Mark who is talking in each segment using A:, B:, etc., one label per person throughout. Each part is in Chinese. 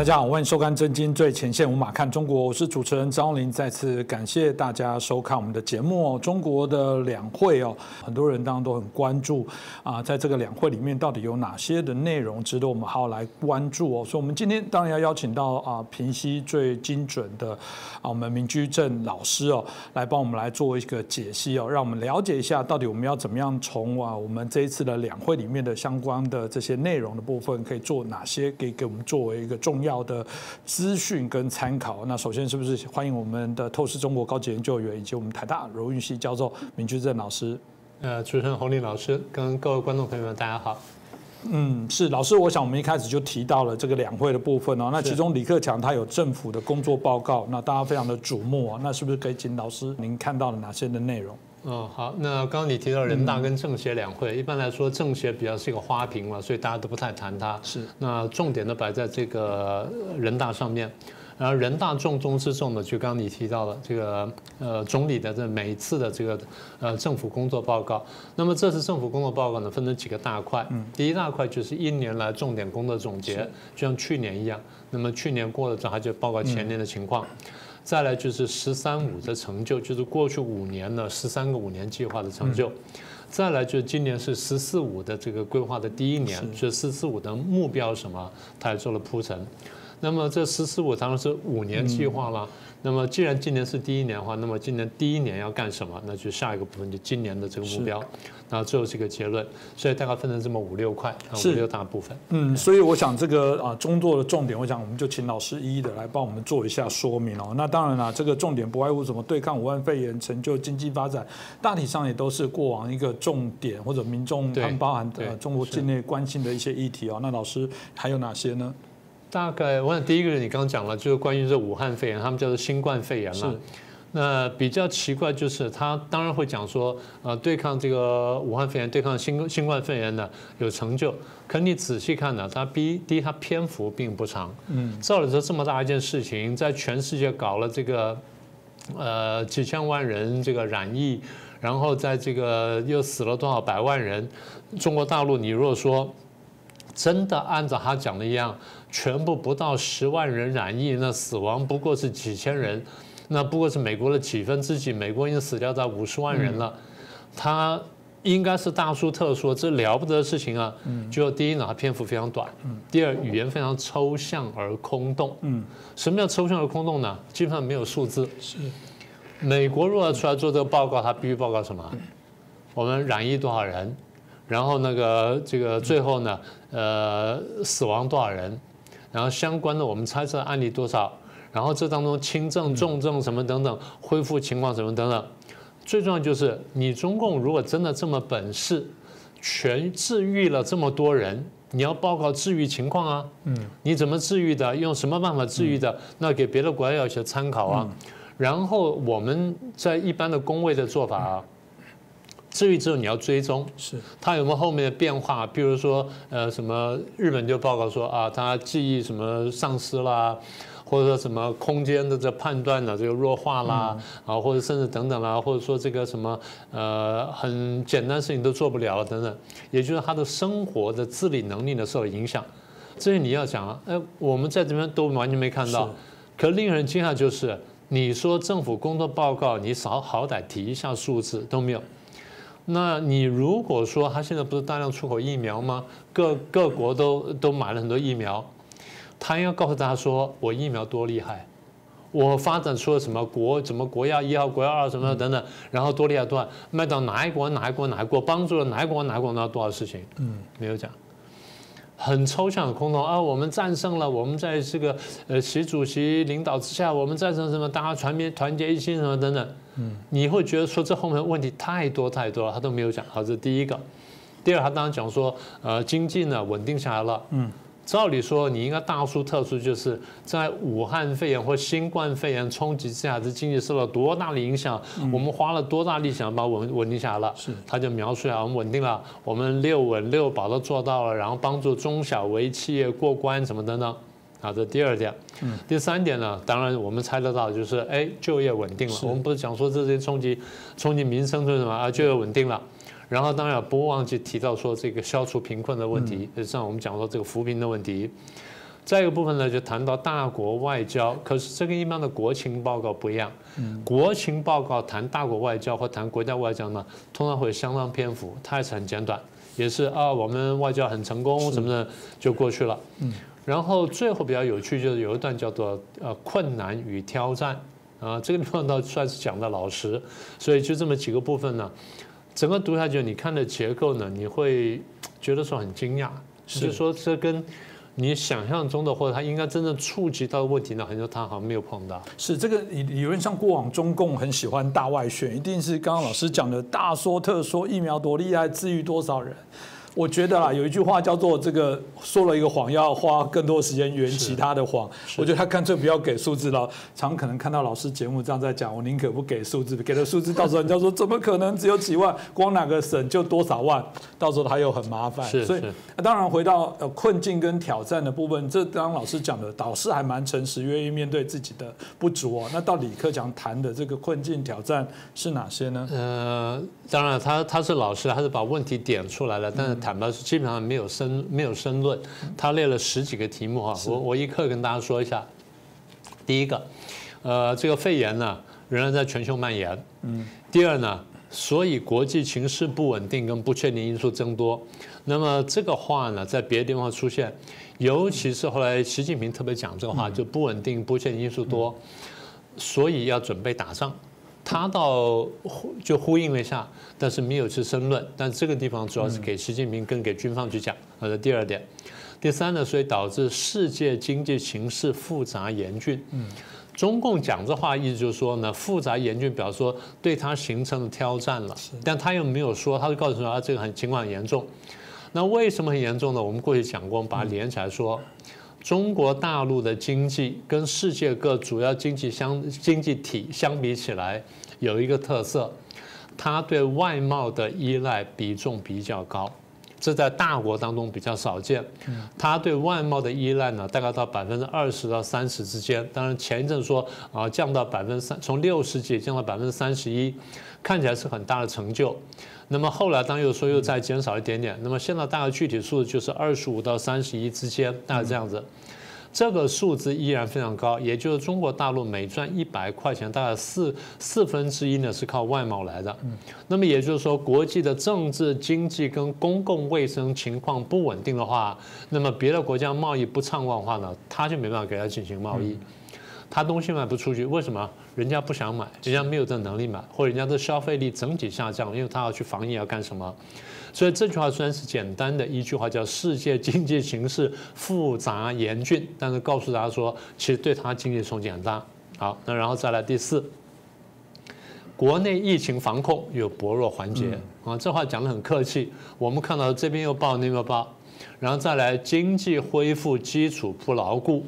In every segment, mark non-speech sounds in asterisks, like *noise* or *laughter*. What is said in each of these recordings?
A: 大家好，欢迎收看《震惊最前线》，无马看中国，我是主持人张林。再次感谢大家收看我们的节目哦。中国的两会哦，很多人当然都很关注啊，在这个两会里面到底有哪些的内容值得我们好好来关注哦。所以，我们今天当然要邀请到啊，平息最精准的啊，我们民居正老师哦，来帮我们来做一个解析哦，让我们了解一下到底我们要怎么样从啊，我们这一次的两会里面的相关的这些内容的部分，可以做哪些，可以给我们作为一个重。要要的资讯跟参考。那首先是不是欢迎我们的透视中国高级研究员以及我们台大荣誉系教授明居正老师？
B: 呃，主持人洪林老师跟各位观众朋友们，大家好。
A: 嗯，是老师，我想我们一开始就提到了这个两会的部分哦。那其中李克强他有政府的工作报告，那大家非常的瞩目啊。那是不是可以请老师您看到了哪些的内容？
B: 嗯，好。那刚刚你提到人大跟政协两会，一般来说政协比较是一个花瓶嘛，所以大家都不太谈它。
A: 是。
B: 那重点都摆在这个人大上面，然后人大重中之重的，就刚刚你提到了这个呃总理的这每一次的这个呃政府工作报告。那么这次政府工作报告呢，分成几个大块。嗯。第一大块就是一年来重点工作总结，就像去年一样。那么去年过了之后，他就报告前年的情况。再来就是“十三五”的成就，就是过去五年的十三个五年计划的成就。再来就是今年是“十四五”的这个规划的第一年，就“十四五”的目标什么，他也做了铺陈。那么这“十四五”当然是五年计划了。那么既然今年是第一年的话，那么今年第一年要干什么？那就下一个部分就今年的这个目标，然后最后是一个结论。所以大概分成这么五六块，五六大部分。
A: 嗯，所以我想这个啊中作的重点，我想我们就请老师一一的来帮我们做一下说明哦。那当然了，这个重点不外乎什么对抗武汉肺炎、成就经济发展，大体上也都是过往一个重点或者民众他们包含的中国境内关心的一些议题哦。那老师还有哪些呢？
B: 大概我想第一个人你刚刚讲了，就是关于这武汉肺炎，他们叫做新冠肺炎嘛。那比较奇怪就是他当然会讲说，呃，对抗这个武汉肺炎，对抗新新冠肺炎呢有成就。可你仔细看呢，他第第一，他篇幅并不长。嗯。照理说这么大一件事情，在全世界搞了这个，呃，几千万人这个染疫，然后在这个又死了多少百万人，中国大陆你如果说。真的按照他讲的一样，全部不到十万人染疫，那死亡不过是几千人，那不过是美国的几分之几，美国已经死掉在五十万人了，他应该是大书特书，这了不得的事情啊！就第一呢，他篇幅非常短；第二，语言非常抽象而空洞。嗯，什么叫抽象而空洞呢？基本上没有数字。
A: 是，
B: 美国如果要出来做这个报告，他必须报告什么？我们染疫多少人？然后那个这个最后呢，呃，死亡多少人？然后相关的我们猜测案例多少？然后这当中轻症、重症什么等等，恢复情况什么等等。最重要就是你中共如果真的这么本事，全治愈了这么多人，你要报告治愈情况啊。嗯。你怎么治愈的？用什么办法治愈的？那给别的国家一些参考啊。然后我们在一般的工位的做法啊。治愈之后你要追踪，
A: 是
B: 他有没有后面的变化？比如说，呃，什么日本就报告说啊，他记忆什么丧失啦，或者说什么空间的这判断呢，这个弱化啦，啊，或者甚至等等啦，或者说这个什么呃很简单事情都做不了等等，也就是他的生活的自理能力呢受影响。这些你要讲啊，哎，我们在这边都完全没看到。可令人惊讶就是，你说政府工作报告，你少好歹提一下数字都没有。那你如果说他现在不是大量出口疫苗吗？各各国都都买了很多疫苗，他应该告诉大家说，我疫苗多厉害，我发展出了什么国什么国药一号、国药二什么等等，然后多厉害多，卖到哪一国哪一国哪一国，帮助了哪一国哪一国那多少事情？嗯，没有讲。很抽象的空洞啊！我们战胜了，我们在这个呃习主席领导之下，我们战胜什么？大家团结团结一心什么等等。嗯，你会觉得说这后面问题太多太多了，他都没有讲。好，这是第一个。第二，他当然讲说，呃，经济呢稳定下来了。嗯。照理说，你应该大书特书，就是在武汉肺炎或新冠肺炎冲击之下，这经济受到多大的影响？我们花了多大力想把稳稳定下来了？
A: 是，
B: 他就描述下我们稳定了，我们六稳六保都做到了，然后帮助中小微企业过关，什么等等。啊，这第二点。嗯。第三点呢，当然我们猜得到，就是哎，就业稳定了。我们不是讲说这些冲击冲击民生是什么啊？就业稳定了。然后当然不忘记提到说这个消除贫困的问题，像我们讲说这个扶贫的问题。再一个部分呢，就谈到大国外交，可是这跟一般的国情报告不一样。国情报告谈大国外交或谈国家外交呢，通常会相当篇幅，它也是很简短，也是啊，我们外交很成功什么的就过去了。嗯，然后最后比较有趣就是有一段叫做呃困难与挑战啊，这个地方倒算是讲的老实，所以就这么几个部分呢，整个读下去你看的结构呢，你会 *tsk* 觉得说很惊讶，是说这跟。你想象中的，或者他应该真正触及到的问题呢？很多他好像没有碰到。
A: 是这个理理论上，过往中共很喜欢大外宣，一定是刚刚老师讲的大说特说，疫苗多厉害，治愈多少人。我觉得啊，有一句话叫做“这个说了一个谎，要花更多时间圆其他的谎”。我觉得他干脆不要给数字了。常可能看到老师节目这样在讲，我宁可不给数字，给了数字，到时候人家说怎么可能只有几万？光哪个省就多少万？到时候他又很麻烦。
B: 所以，
A: 当然回到呃困境跟挑战的部分，这刚老师讲的，导师还蛮诚实，愿意面对自己的不足哦。那到李克强谈的这个困境挑战是哪些呢？
B: 呃，当然他他是老师，他是把问题点出来了，但是。坦白说，基本上没有申没有申论，他列了十几个题目哈，我我一刻跟大家说一下。第一个，呃，这个肺炎呢仍然在全球蔓延。嗯。第二呢，所以国际情势不稳定跟不确定因素增多。那么这个话呢，在别的地方出现，尤其是后来习近平特别讲这个话，就不稳定、不确定因素多，所以要准备打仗。他倒就呼应了一下，但是没有去申论。但这个地方主要是给习近平跟给军方去讲。好的，第二点，第三呢，所以导致世界经济形势复杂严峻。嗯，中共讲这话意思就是说呢，复杂严峻，表示说对他形成了挑战了。但他又没有说，他就告诉说啊，这个很情况很严重。那为什么很严重呢？我们过去讲过，我们把它连起来说。中国大陆的经济跟世界各主要经济相经济体相比起来，有一个特色，它对外贸的依赖比重比较高，这在大国当中比较少见。它对外贸的依赖呢，大概到百分之二十到三十之间。当然前一阵说啊，降到百分之三，从六十几降到百分之三十一，看起来是很大的成就。那么后来当又说又再减少一点点，那么现在大概具体数字就是二十五到三十一之间，大概这样子。这个数字依然非常高，也就是中国大陆每赚一百块钱，大概四四分之一呢是靠外贸来的。那么也就是说，国际的政治、经济跟公共卫生情况不稳定的话，那么别的国家贸易不畅旺的话呢，他就没办法给他进行贸易。他东西卖不出去，为什么？人家不想买，人家没有这能力买，或者人家的消费力整体下降，因为他要去防疫要干什么？所以这句话虽然是简单的一句话，叫世界经济形势复杂严峻，但是告诉大家说，其实对它经济冲击很大。好，那然后再来第四，国内疫情防控有薄弱环节啊，这话讲的很客气。我们看到这边又报那边报，然后再来经济恢复基础不牢固。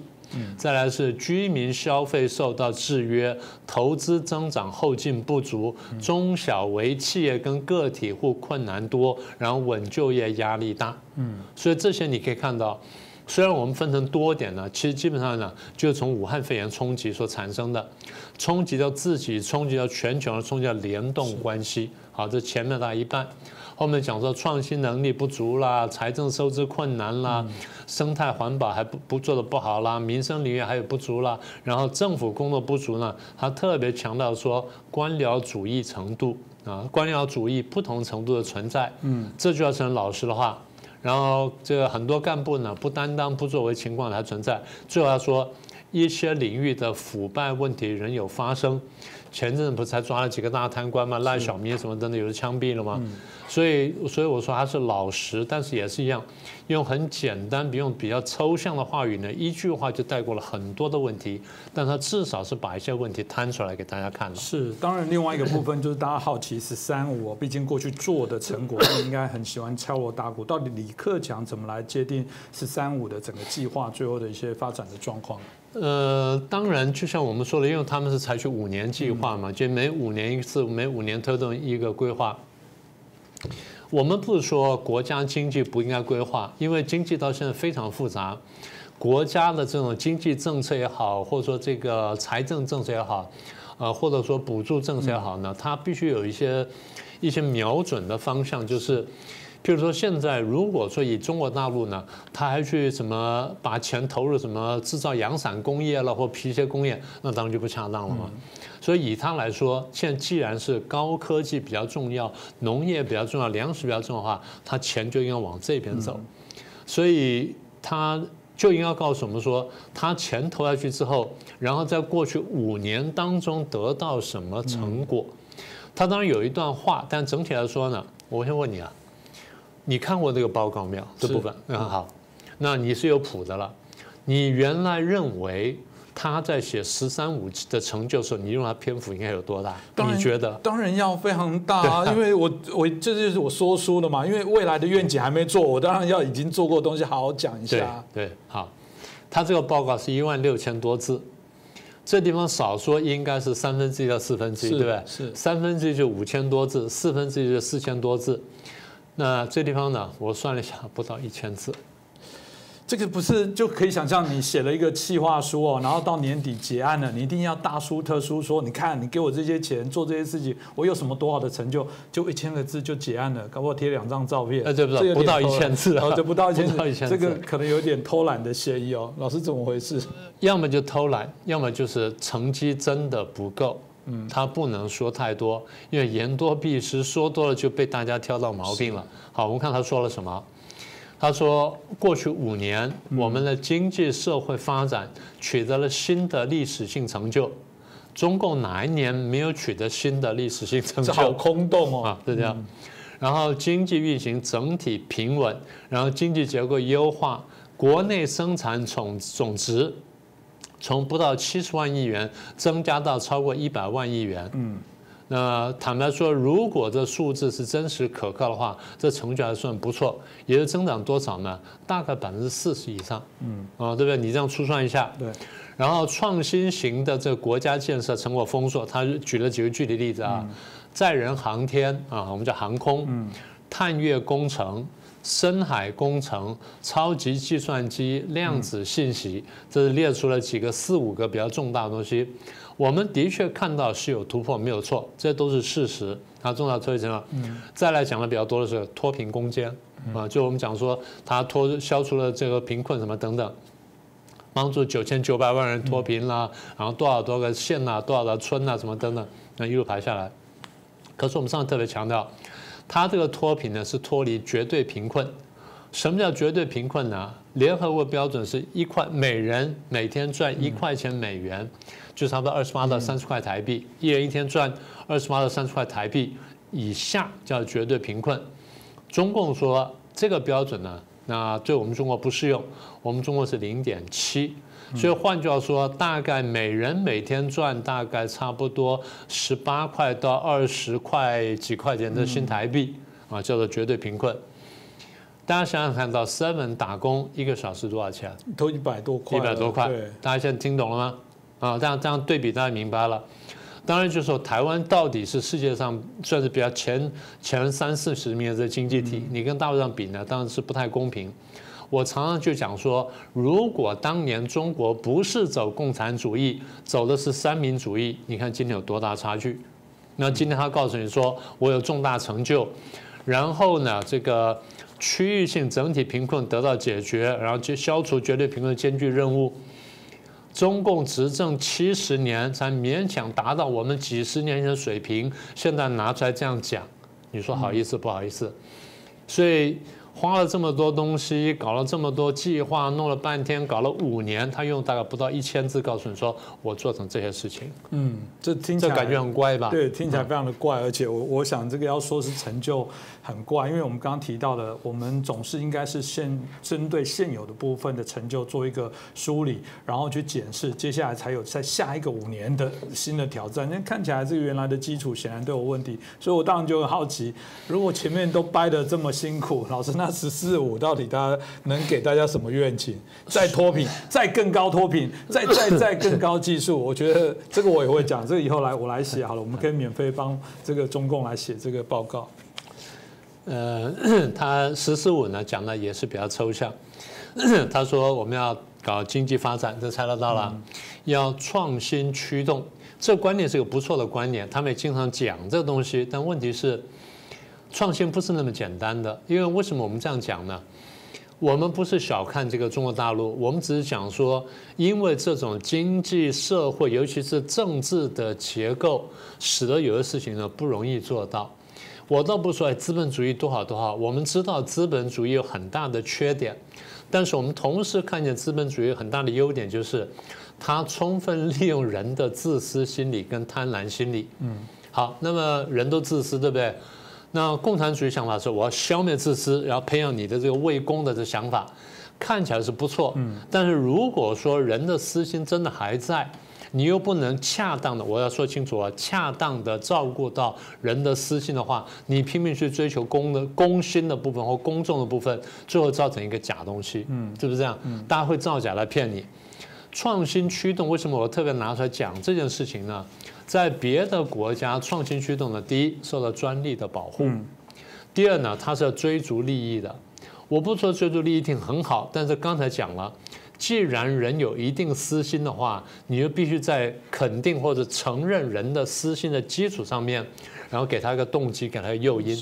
B: 再来是居民消费受到制约，投资增长后劲不足，中小微企业跟个体户困难多，然后稳就业压力大。嗯，所以这些你可以看到，虽然我们分成多点呢，其实基本上呢，就是从武汉肺炎冲击所产生的，冲击到自己，冲击到全球的冲击到联动关系。好，这前面大概一半。后面讲说创新能力不足啦，财政收支困难啦，生态环保还不不做的不好啦，民生领域还有不足啦，然后政府工作不足呢，他特别强调说官僚主义程度啊，官僚主义不同程度的存在，嗯，这就要成老实的话，然后这个很多干部呢不担当不作为情况还存在，最后他说一些领域的腐败问题仍有发生。前阵子不是才抓了几个大贪官吗？赖小民什么等等，有的枪毙了吗？所以，所以我说他是老实，但是也是一样，用很简单、不用比较抽象的话语呢，一句话就带过了很多的问题。但他至少是把一些问题摊出来给大家看了。
A: 是，当然另外一个部分就是大家好奇“十三五”，毕竟过去做的成果，应该很喜欢敲锣打鼓。到底李克强怎么来界定“十三五”的整个计划最后的一些发展的状况？
B: 呃，当然，就像我们说的，因为他们是采取五年计划嘛，就每五年一次，每五年推动一个规划。我们不是说国家经济不应该规划，因为经济到现在非常复杂，国家的这种经济政策也好，或者说这个财政政策也好，呃，或者说补助政策也好呢，它必须有一些一些瞄准的方向，就是譬如说现在如果说以中国大陆呢，他还去什么把钱投入什么制造阳伞工业了或皮鞋工业，那当然就不恰当了嘛。所以以他来说，现在既然是高科技比较重要，农业比较重要，粮食比较重要的话，他钱就应该往这边走。所以他就应该告诉我们说，他钱投下去之后，然后在过去五年当中得到什么成果。他当然有一段话，但整体来说呢，我先问你啊，你看过这个报告没有？这部分嗯好，那你是有谱的了。你原来认为？他在写“十三五”的成就的时候，你用他篇幅应该有多大？你觉得？
A: 当然要非常大啊！*laughs* 因为我我这就是我说书的嘛。因为未来的愿景还没做，我当然要已经做过东西好好讲一下。
B: 对，好。他这个报告是一万六千多字，这地方少说应该是三分之一到四分之一，对不对？
A: 是
B: 三分之一就五千多字，四分之一就四千多字。那这地方呢，我算了一下，不到一千字。
A: 这个不是就可以想象，你写了一个企划书哦，然后到年底结案了，你一定要大书特书说，你看你给我这些钱做这些事情，我有什么多好的成就，就一千个字就结案了，搞不好贴两张照片，
B: 这不不到一千字
A: 啊，这不到一千字，这个可能有点偷懒的嫌疑哦。老师怎么回事？
B: 要么就偷懒，要么就是成绩真的不够。嗯，他不能说太多，因为言多必失，说多了就被大家挑到毛病了。好，我们看他说了什么。他说：“过去五年，我们的经济社会发展取得了新的历史性成就。中共哪一年没有取得新的历史性成就？
A: 好空洞哦！
B: 啊，是这样。然后经济运行整体平稳，然后经济结构优化，国内生产总总值从不到七十万亿元增加到超过一百万亿元。嗯。”那坦白说，如果这数字是真实可靠的话，这成就还算不错，也是增长多少呢？大概百分之四十以上。嗯，啊，对不对？你这样粗算一下。
A: 对。
B: 然后创新型的这个国家建设成果丰硕，他举了几个具体例子啊，载人航天啊，我们叫航空，探月工程、深海工程、超级计算机、量子信息，这是列出了几个四五个比较重大的东西。我们的确看到是有突破，没有错，这都是事实。它重大推进了。再来讲的比较多的是脱贫攻坚啊，就我们讲说它脱消除了这个贫困什么等等，帮助九千九百万人脱贫啦，然后多少多个县呐，多少个村呐，什么等等，那一路排下来。可是我们上次特别强调，它这个脱贫呢是脱离绝对贫困。什么叫绝对贫困呢？联合国标准是一块每人每天赚一块钱美元。就差不多二十八到三十块台币，一人一天赚二十八到三十块台币以下叫绝对贫困。中共说这个标准呢，那对我们中国不适用，我们中国是零点七，所以换句话说，大概每人每天赚大概差不多十八块到二十块几块钱的新台币啊，叫做绝对贫困。大家想想看到 seven 打工一个小时多少钱？
A: 都一百多块，
B: 一百多块。大家现在听懂了吗？啊，这样这样对比，大家明白了。当然，就是说台湾到底是世界上算是比较前前三四十名的经济体，你跟大陆上比呢，当然是不太公平。我常常就讲说，如果当年中国不是走共产主义，走的是三民主义，你看今天有多大差距？那今天他告诉你说，我有重大成就，然后呢，这个区域性整体贫困得到解决，然后就消除绝对贫困的艰巨任务。中共执政七十年才勉强达到我们几十年前的水平，现在拿出来这样讲，你说好意思不好意思？所以。花了这么多东西，搞了这么多计划，弄了半天，搞了五年，他用大概不到一千字告诉你说我做成这些事情。
A: 嗯，这听起来
B: 感觉很怪吧？
A: 对，听起来非常的怪，而且我我想这个要说是成就很怪，因为我们刚刚提到的，我们总是应该是现针对现有的部分的成就做一个梳理，然后去检视，接下来才有在下一个五年的新的挑战。那看起来这个原来的基础显然都有问题，所以我当然就很好奇，如果前面都掰得这么辛苦，老师那。那十四五到底他能给大家什么愿景？再脱贫，再更高脱贫，再再再更高技术？我觉得这个我也会讲，这个以后来我来写好了，我们可以免费帮这个中共来写这个报告。
B: 呃，*coughs* 他十四五呢讲的也是比较抽象。*coughs* 他说我们要搞经济发展，这猜得到了，要创新驱动，这观念是个不错的观念，他们也经常讲这个东西，但问题是。创新不是那么简单的，因为为什么我们这样讲呢？我们不是小看这个中国大陆，我们只是讲说，因为这种经济社会，尤其是政治的结构，使得有的事情呢不容易做到。我倒不说哎，资本主义多好多好，我们知道资本主义有很大的缺点，但是我们同时看见资本主义很大的优点，就是它充分利用人的自私心理跟贪婪心理。嗯，好，那么人都自私，对不对？那共产主义想法是我要消灭自私，然后培养你的这个为公的这想法，看起来是不错。嗯，但是如果说人的私心真的还在，你又不能恰当的，我要说清楚啊，恰当的照顾到人的私心的话，你拼命去追求公的公心的部分或公众的部分，最后造成一个假东西。嗯，是不是这样？嗯，大家会造假来骗你。创新驱动为什么我特别拿出来讲这件事情呢？在别的国家，创新驱动的，第一受到专利的保护，第二呢，它是要追逐利益的。我不说追逐利益一定很好，但是刚才讲了，既然人有一定私心的话，你就必须在肯定或者承认人的私心的基础上面，然后给他一个动机，给他一个诱因。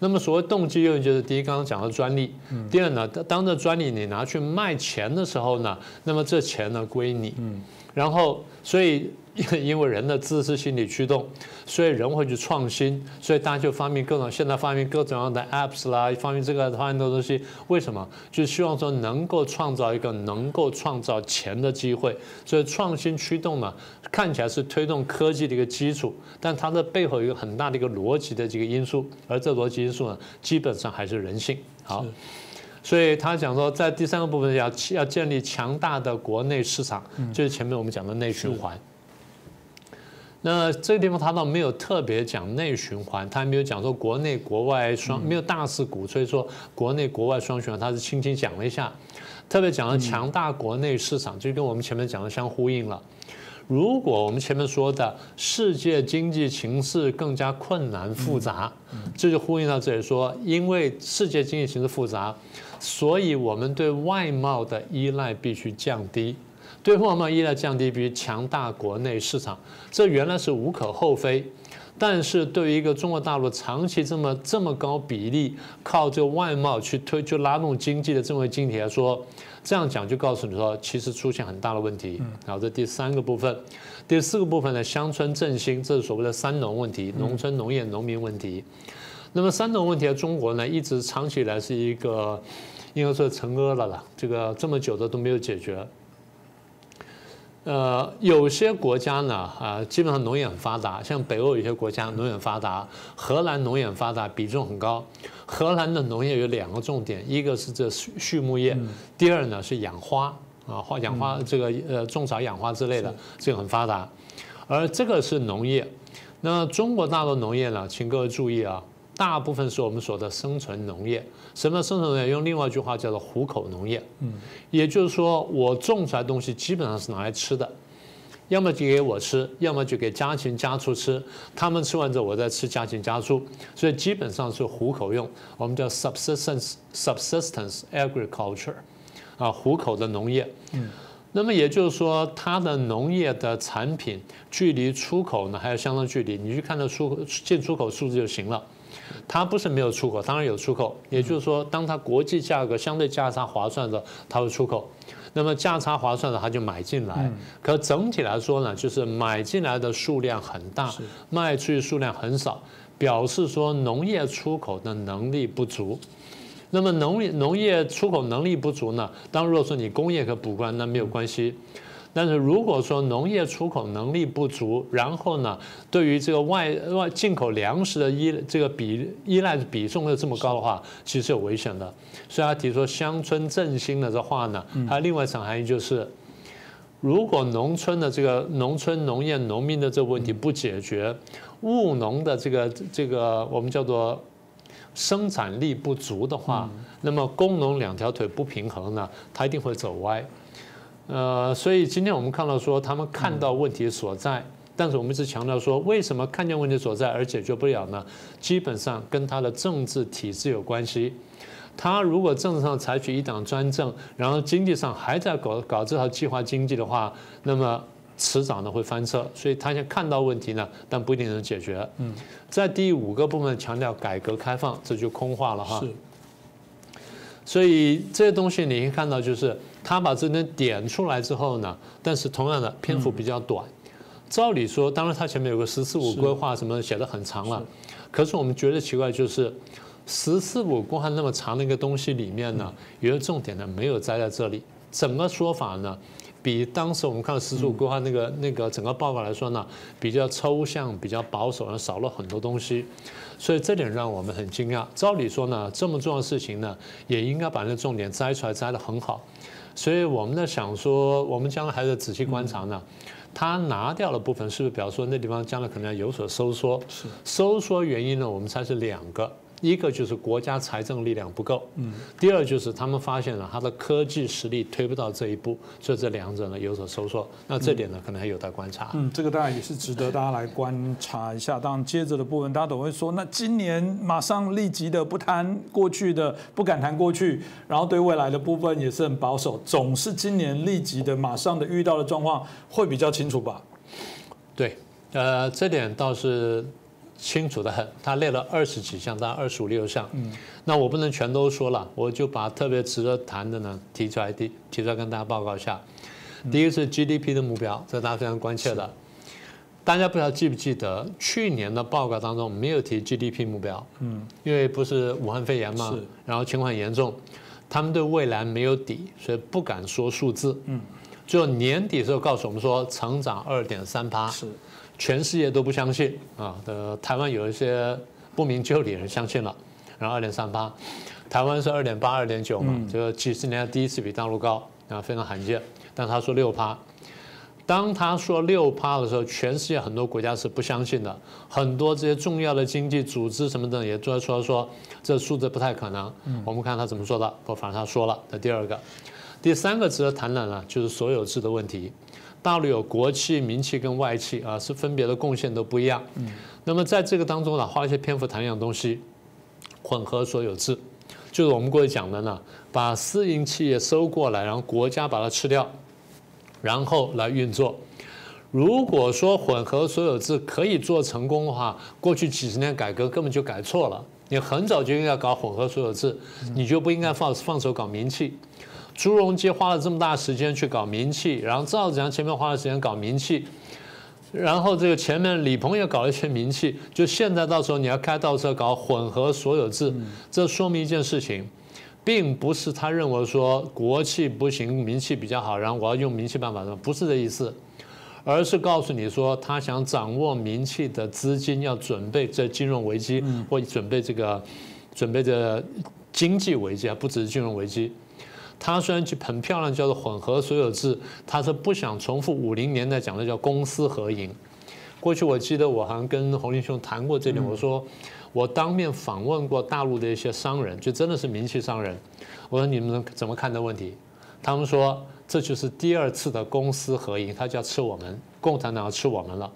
B: 那么所谓动机诱因，就是第一刚刚讲的专利，第二呢，当这专利你拿去卖钱的时候呢，那么这钱呢归你。然后，所以 *laughs* 因为人的自私心理驱动，所以人会去创新，所以大家就发明各种，现在发明各种各样的 apps 啦，发明这个发明的东西，为什么？就是希望说能够创造一个能够创造钱的机会。所以创新驱动呢，看起来是推动科技的一个基础，但它的背后有一个很大的一个逻辑的这个因素，而这逻辑因素呢，基本上还是人性。好。所以他讲说，在第三个部分要要建立强大的国内市场，就是前面我们讲的内循环。那这个地方他倒没有特别讲内循环，他没有讲说国内国外双，没有大肆鼓吹说国内国外双循环，他是轻轻讲了一下，特别讲了强大国内市场，就跟我们前面讲的相呼应了。如果我们前面说的世界经济形势更加困难复杂，这就呼应到这里说，因为世界经济形势复杂。所以，我们对外贸的依赖必须降低，对外贸依赖降低，必须强大国内市场。这原来是无可厚非，但是对于一个中国大陆长期这么这么高比例靠这个外贸去推、去拉动经济的这么个经济来说，这样讲就告诉你说，其实出现很大的问题。然后这第三个部分，第四个部分呢，乡村振兴，这是所谓的三农问题，农村农业农民问题。那么三农问题在中国呢，一直长期以来是一个，应该说沉疴了啦。这个这么久的都没有解决。呃，有些国家呢，啊，基本上农业很发达，像北欧有些国家农业很发达，荷兰农业很发达，比重很高。荷兰的农业有两个重点，一个是这畜畜牧业，第二呢是养花啊，花养花这个呃种草养花之类的，这个很发达。而这个是农业，那中国大陆农业呢，请各位注意啊。大部分是我们说的生存农业。什么生存农业？用另外一句话叫做糊口农业。嗯，也就是说，我种出来东西基本上是拿来吃的，要么就给我吃，要么就给家禽家畜吃。他们吃完之后，我再吃家禽家畜，所以基本上是糊口用。我们叫 subsistence subsistence agriculture，啊，糊口的农业。嗯，那么也就是说，它的农业的产品距离出口呢还有相当距离，你去看它出进出口数字就行了。它不是没有出口，当然有出口。也就是说，当它国际价格相对价差划算的，它会出口；那么价差划算的，它就买进来。可整体来说呢，就是买进来的数量很大，卖出去数量很少，表示说农业出口的能力不足。那么农业农业出口能力不足呢？当如果说你工业可补关，那没有关系。但是如果说农业出口能力不足，然后呢，对于这个外外进口粮食的依这个比依赖的比重又这么高的话，其实有危险的。所以他提出乡村振兴的这话呢，还有另外一层含义就是，如果农村的这个农村农业农民的这个问题不解决，务农的这个这个我们叫做生产力不足的话，那么工农两条腿不平衡呢，它一定会走歪。呃，所以今天我们看到说，他们看到问题所在，但是我们一直强调说，为什么看见问题所在而解决不了呢？基本上跟他的政治体制有关系。他如果政治上采取一党专政，然后经济上还在搞搞这套计划经济的话，那么迟早呢会翻车，所以他先看到问题呢，但不一定能解决。嗯，在第五个部分强调改革开放，这就空话了哈。
A: 是。
B: 所以这些东西你可以看到，就是他把这点点出来之后呢，但是同样的篇幅比较短。照理说，当然他前面有个“十四五”规划什么写的很长了，可是我们觉得奇怪，就是“十四五”规划那么长的一个东西里面呢，有些重点呢没有摘在这里。整个说法呢，比当时我们看“十四五”规划那个那个整个报告来说呢，比较抽象、比较保守，少了很多东西。所以这点让我们很惊讶。照理说呢，这么重要的事情呢，也应该把那重点摘出来，摘得很好。所以我们在想说，我们将来还是仔细观察呢。他拿掉了部分是不是表示说那地方将来可能要有所收缩？
A: 是
B: 收缩原因呢？我们猜是两个。一个就是国家财政力量不够，嗯，第二就是他们发现了他的科技实力推不到这一步，所以这两者呢有所收缩。那这点呢可能还有待观察。
A: 嗯，这个当然也是值得大家来观察一下。当然接着的部分，大家都会说，那今年马上立即的不谈过去的，不敢谈过去，然后对未来的部分也是很保守，总是今年立即的马上的遇到的状况会比较清楚吧？
B: 对，呃，这点倒是。清楚的很，他列了二十几项，大概二十五六项。嗯，那我不能全都说了，我就把特别值得谈的呢提出来，提提出来跟大家报告一下。第一个是 GDP 的目标，这大家非常关切的。大家不知道记不记得去年的报告当中没有提 GDP 目标？嗯，因为不是武汉肺炎嘛，然后情况严重，他们对未来没有底，所以不敢说数字。嗯，最后年底的时候告诉我们说成长二点三八。
A: 是。
B: 全世界都不相信啊！的台湾有一些不明就里人相信了，然后二点三八，台湾是二点八、二点九嘛，就几十年第一次比大陆高啊，非常罕见。但他说六趴，当他说六趴的时候，全世界很多国家是不相信的，很多这些重要的经济组织什么的也都说说这数字不太可能。我们看他怎么说的，不，反正他说了。那第二个，第三个值得谈的呢，就是所有制的问题。大陆有国企、民企跟外企啊，是分别的贡献都不一样。那么在这个当中呢，花一些篇幅谈一样东西，混合所有制，就是我们过去讲的呢，把私营企业收过来，然后国家把它吃掉，然后来运作。如果说混合所有制可以做成功的话，过去几十年改革根本就改错了。你很早就应该搞混合所有制，你就不应该放放手搞民企。朱镕基花了这么大时间去搞名气，然后赵子阳前面花了时间搞名气，然后这个前面李鹏也搞了一些名气，就现在到时候你要开倒车搞混合所有制，这说明一件事情，并不是他认为说国企不行，名气比较好，然后我要用名气办法，不是这意思，而是告诉你说他想掌握名气的资金，要准备这金融危机或准备这个准备这经济危机啊，不只是金融危机。他虽然去很漂亮，叫做混合所有制，他是不想重复五零年代讲的叫公私合营。过去我记得我好像跟洪林兄谈过这点，我说我当面访问过大陆的一些商人，就真的是名气商人。我说你们怎么看这问题？他们说这就是第二次的公私合营，他就要吃我们，共产党要吃我们了。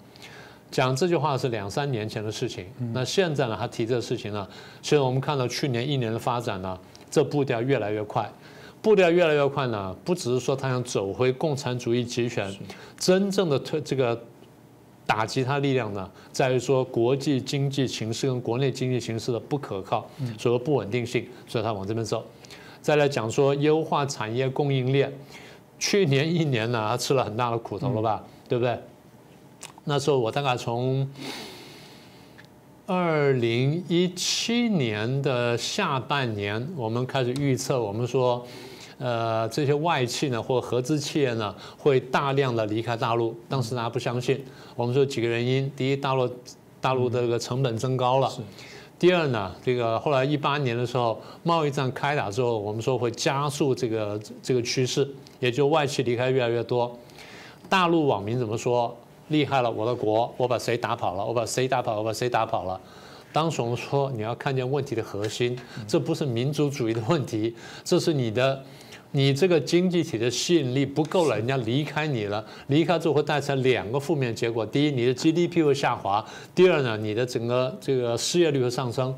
B: 讲这句话是两三年前的事情，那现在呢，他提这个事情呢，其实我们看到去年一年的发展呢，这步调越来越快。步调越来越快呢，不只是说他想走回共产主义集权，真正的推这个打击他力量呢，在于说国际经济形势跟国内经济形势的不可靠，所谓不稳定性，所以他往这边走。再来讲说优化产业供应链，去年一年呢，他吃了很大的苦头了吧，对不对？那时候我大概从二零一七年的下半年，我们开始预测，我们说。呃，这些外企呢，或合资企业呢，会大量的离开大陆。当时大家不相信，我们说几个原因：第一，大陆大陆的这个成本增高了；第二呢，这个后来一八年的时候，贸易战开打之后，我们说会加速这个这个趋势，也就外企离开越来越多。大陆网民怎么说？厉害了，我的国，我把谁打跑了？我把谁打跑？我把谁打跑了？当时我们说，你要看见问题的核心，这不是民族主义的问题，这是你的。你这个经济体的吸引力不够了，人家离开你了，离开之后会带来两个负面结果：第一，你的 GDP 会下滑；第二呢，你的整个这个失业率会上升。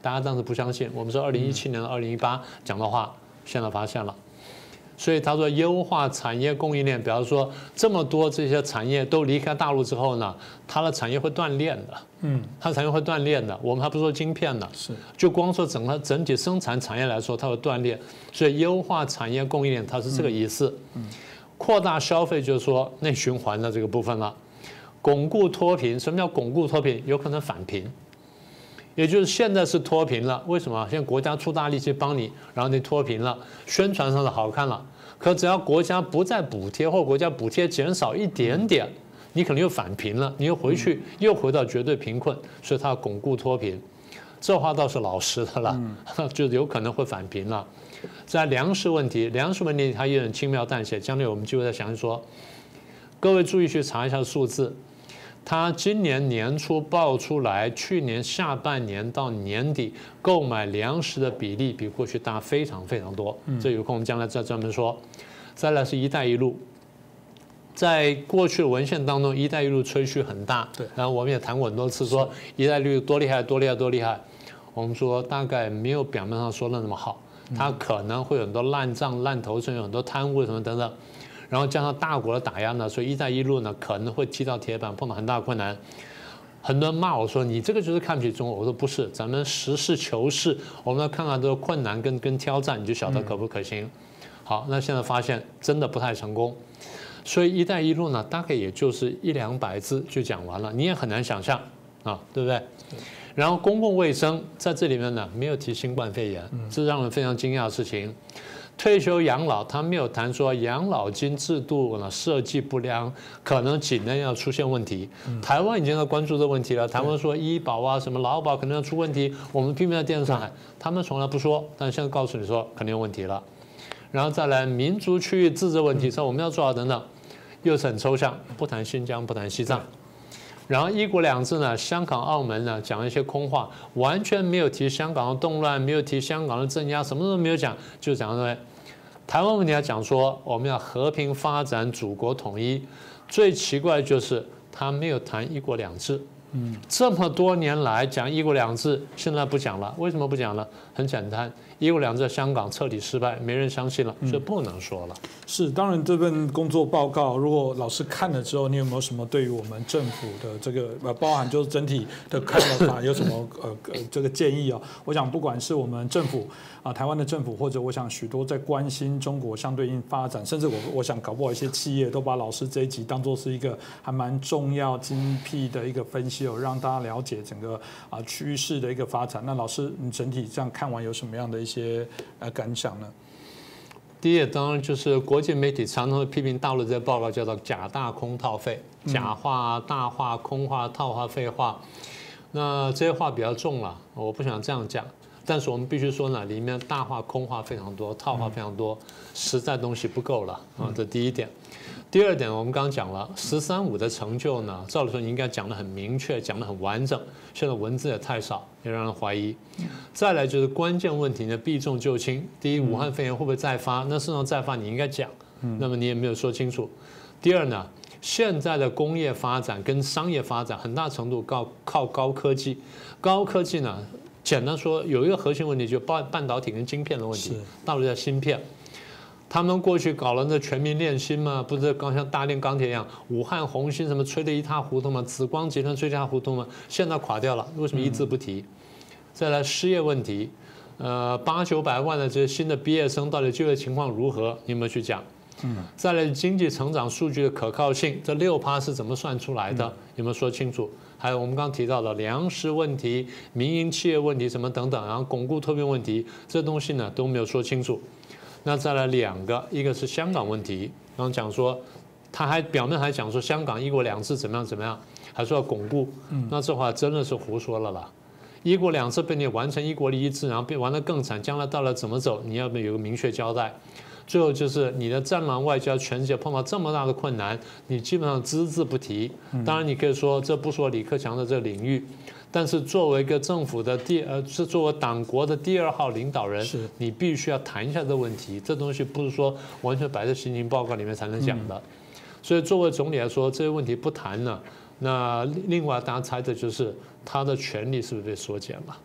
B: 大家当时不相信，我们说二零一七年到二零一八讲的话，现在发现了。所以他说优化产业供应链，比方说这么多这些产业都离开大陆之后呢，它的产业会断裂的。嗯，它产业会断裂的。我们还不说晶片呢，
A: 是
B: 就光说整个整体生产产业来说，它会断裂。所以优化产业供应链，它是这个意思。嗯，扩大消费就是说内循环的这个部分了。巩固脱贫，什么叫巩固脱贫？有可能返贫。也就是现在是脱贫了，为什么？现在国家出大力气帮你，然后你脱贫了，宣传上的好看了。可只要国家不再补贴，或国家补贴减少一点点，你可能又返贫了，你又回去又回到绝对贫困，所以它要巩固脱贫。这话倒是老实的了，*laughs* 就有可能会返贫了。在粮食问题，粮食问题它也很轻描淡写，将来我们就会再详细说。各位注意去查一下数字。他今年年初报出来，去年下半年到年底购买粮食的比例比过去大非常非常多。这有空我们将来再专门说。再来是一带一路，在过去的文献当中，一带一路吹嘘很大。
A: 对。
B: 然后我们也谈过很多次，说一带一路多厉害，多厉害，多厉害。我们说大概没有表面上说的那么好，它可能会有很多烂账、烂头，甚至有很多贪污什么等等。然后加上大国的打压呢，所以“一带一路”呢可能会踢到铁板，碰到很大困难。很多人骂我说：“你这个就是看不起中国。”我说：“不是，咱们实事求是，我们要看看这个困难跟跟挑战，你就晓得可不可行。”好，那现在发现真的不太成功，所以“一带一路”呢大概也就是一两百字就讲完了，你也很难想象啊，对不对？然后公共卫生在这里面呢没有提新冠肺炎，这是让人非常惊讶的事情。退休养老，他没有谈说养老金制度呢设计不良，可能几年要出现问题。台湾已经在关注这个问题了。台湾说医保啊什么劳保可能要出问题，我们拼命在电视上喊，他们从来不说，但现在告诉你说肯定有问题了。然后再来民族区域自治问题，说我们要做好等等，又是很抽象，不谈新疆，不谈西藏。然后一国两制呢，香港、澳门呢讲一些空话，完全没有提香港的动乱，没有提香港的镇压，什么都没有讲，就讲说台湾问题要讲说我们要和平发展，祖国统一。最奇怪就是他没有谈一国两制。嗯，这么多年来讲一国两制，现在不讲了，为什么不讲了？很简单。一国两制，香港彻底失败，没人相信了，所以不能说了。
A: 是，当然这份工作报告，如果老师看了之后，你有没有什么对于我们政府的这个呃，包含就是整体的看法，有什么 *laughs* 呃呃这个建议啊？我想不管是我们政府啊，台湾的政府，或者我想许多在关心中国相对应发展，甚至我我想搞不好一些企业都把老师这一集当做是一个还蛮重要精辟的一个分析哦，让大家了解整个啊趋势的一个发展。那老师，你整体这样看完有什么样的？一些呃感想呢？
B: 第一，当然就是国际媒体常常会批评大陆这些报告，叫做假大空套废，假话、大话、空话、套话、废话。那这些话比较重了，我不想这样讲。但是我们必须说呢，里面大话、空话非常多，套话非常多，实在东西不够了啊。这第一点。第二点，我们刚刚讲了“十三五”的成就呢，照理说你应该讲得很明确，讲得很完整。现在文字也太少，也让人怀疑。再来就是关键问题呢，避重就轻。第一，武汉肺炎会不会再发？那事实上再发，你应该讲。那么你也没有说清楚。第二呢，现在的工业发展跟商业发展很大程度靠靠高科技。高科技呢，简单说有一个核心问题，就半半导体跟晶片的问题。大陆叫芯片。他们过去搞了那全民炼芯嘛，不是刚像大炼钢铁一样，武汉红星什么吹得一塌糊涂嘛，紫光集团吹一塌糊涂嘛，现在垮掉了，为什么一字不提？再来失业问题，呃，八九百万的这些新的毕业生到底就业情况如何？你有没有去讲？嗯。再来经济成长数据的可靠性，这六趴是怎么算出来的？有没有说清楚？还有我们刚提到的粮食问题、民营企业问题什么等等，然后巩固脱贫问题，这东西呢都没有说清楚。那再来两个，一个是香港问题，然后讲说，他还表面还讲说香港一国两制怎么样怎么样，还说要巩固，那这话真的是胡说了啦！一国两制被你完成一国一制，然后被玩得更惨，将来到了怎么走，你要不有个明确交代。最后就是你的战狼外交，全世界碰到这么大的困难，你基本上只字不提。当然你可以说这不说李克强的这个领域。但是作为一个政府的第呃，是作为党国的第二号领导人，
A: 是
B: 你必须要谈一下这个问题。这东西不是说完全摆在行情报告里面才能讲的。所以作为总理来说，这些问题不谈呢，那另外大家猜的就是他的权力是不是被缩减了？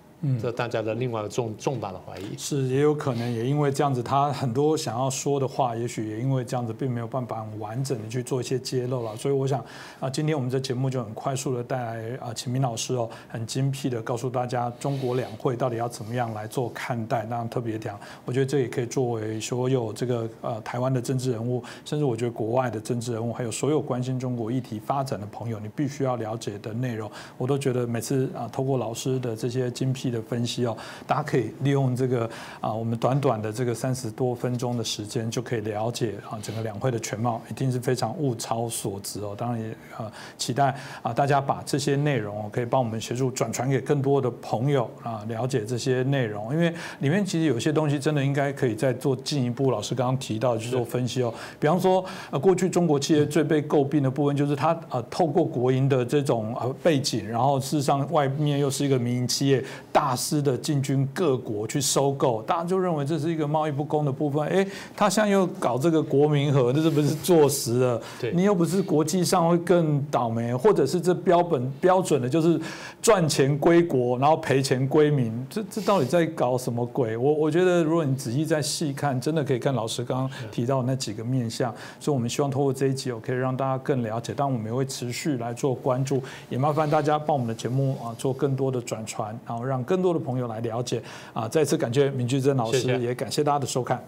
B: 这大家的另外重重大的怀疑。
A: 是，也有可能也因为这样子，他很多想要说的话，也许也因为这样子，并没有办法很完整的去做一些揭露了。所以我想啊，今天我们这节目就很快速的带来啊，秦明老师哦，很精辟的告诉大家中国两会到底要怎么样来做看待。那特别讲，我觉得这也可以作为所有这个呃台湾的政治人物，甚至我觉得国外的政治人物，还有所有关心中国议题发展的朋友，你必须要了解的内容。我都觉得每次啊，透过老师的这些精辟的分析哦，大家可以利用这个啊，我们短短的这个三十多分钟的时间，就可以了解啊整个两会的全貌，一定是非常物超所值哦。当然也呃期待啊大家把这些内容可以帮我们协助转传给更多的朋友啊，了解这些内容，因为里面其实有些东西真的应该可以再做进一步。老师刚刚提到去做分析哦，比方说呃过去中国企业最被诟病的部分就是它呃透过国营的这种呃背景，然后事实上外面又是一个民营企业，大肆的进军各国去收购，大家就认为这是一个贸易不公的部分。哎，他现在又搞这个国民和，这是不是坐实了？
B: 对，
A: 你又不是国际上会更倒霉，或者是这标本标准的就是赚钱归国，然后赔钱归民，这这到底在搞什么鬼？我我觉得如果你仔细再细看，真的可以看老师刚刚提到那几个面相。所以我们希望通过这一集，我可以让大家更了解。但我们也会持续来做关注，也麻烦大家帮我们的节目啊做更多的转传，然后让更多的朋友来了解。啊，再次感谢明居珍老师，也感谢大家的收看。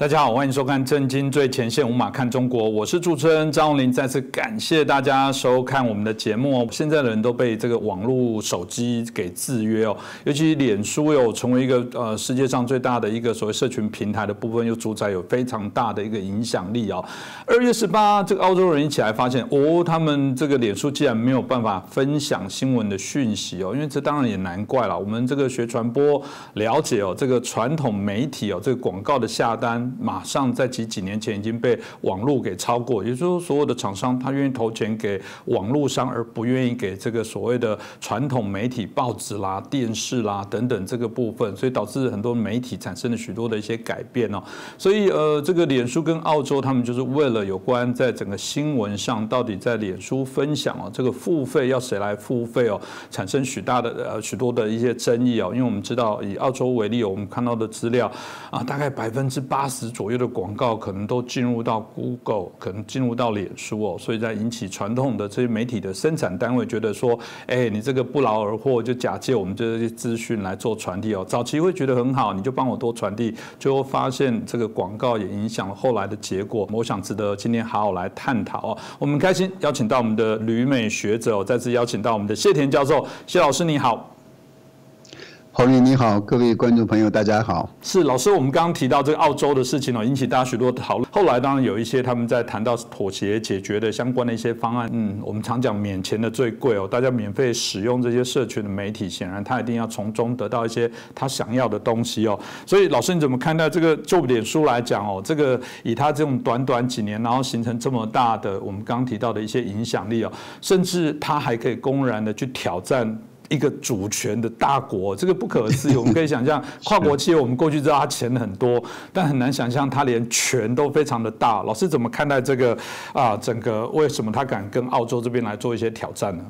A: 大家好，欢迎收看《震惊最前线》，无马看中国，我是主持人张荣林。再次感谢大家收看我们的节目哦。现在的人都被这个网络手机给制约哦，尤其脸书有成为一个呃世界上最大的一个所谓社群平台的部分，又主宰有非常大的一个影响力哦。二月十八，这个澳洲人一起来发现哦，他们这个脸书竟然没有办法分享新闻的讯息哦，因为这当然也难怪了。我们这个学传播了解哦，这个传统媒体哦，这个广告的下单。马上在几几年前已经被网络给超过，也就是说，所有的厂商他愿意投钱给网络商，而不愿意给这个所谓的传统媒体、报纸啦、电视啦等等这个部分，所以导致很多媒体产生了许多的一些改变哦。所以呃，这个脸书跟澳洲他们就是为了有关在整个新闻上到底在脸书分享哦，这个付费要谁来付费哦，产生许大的呃许多的一些争议哦。因为我们知道以澳洲为例，我们看到的资料啊，大概百分之八十。十左右的广告可能都进入到 Google，可能进入到脸书哦，所以在引起传统的这些媒体的生产单位觉得说，哎，你这个不劳而获，就假借我们这些资讯来做传递哦。早期会觉得很好，你就帮我多传递，最后发现这个广告也影响了后来的结果。我想值得今天好好来探讨哦。我们开心邀请到我们的旅美学者，再次邀请到我们的谢田教授，谢老师你好。
C: 侯林你好，各位观众朋友大家好。
A: 是老师，我们刚刚提到这个澳洲的事情哦，引起大家许多讨论。后来当然有一些他们在谈到妥协解决的相关的一些方案。嗯，我们常讲免钱的最贵哦，大家免费使用这些社群的媒体，显然他一定要从中得到一些他想要的东西哦。所以老师你怎么看待这个？就脸书来讲哦，这个以他这种短短几年，然后形成这么大的我们刚刚提到的一些影响力哦，甚至他还可以公然的去挑战。一个主权的大国，*laughs* 这个不可思议。我们可以想象，跨国企业，我们过去知道它钱很多，但很难想象它连权都非常的大。老师怎么看待这个啊？整个为什么他敢跟澳洲这边来做一些挑战呢？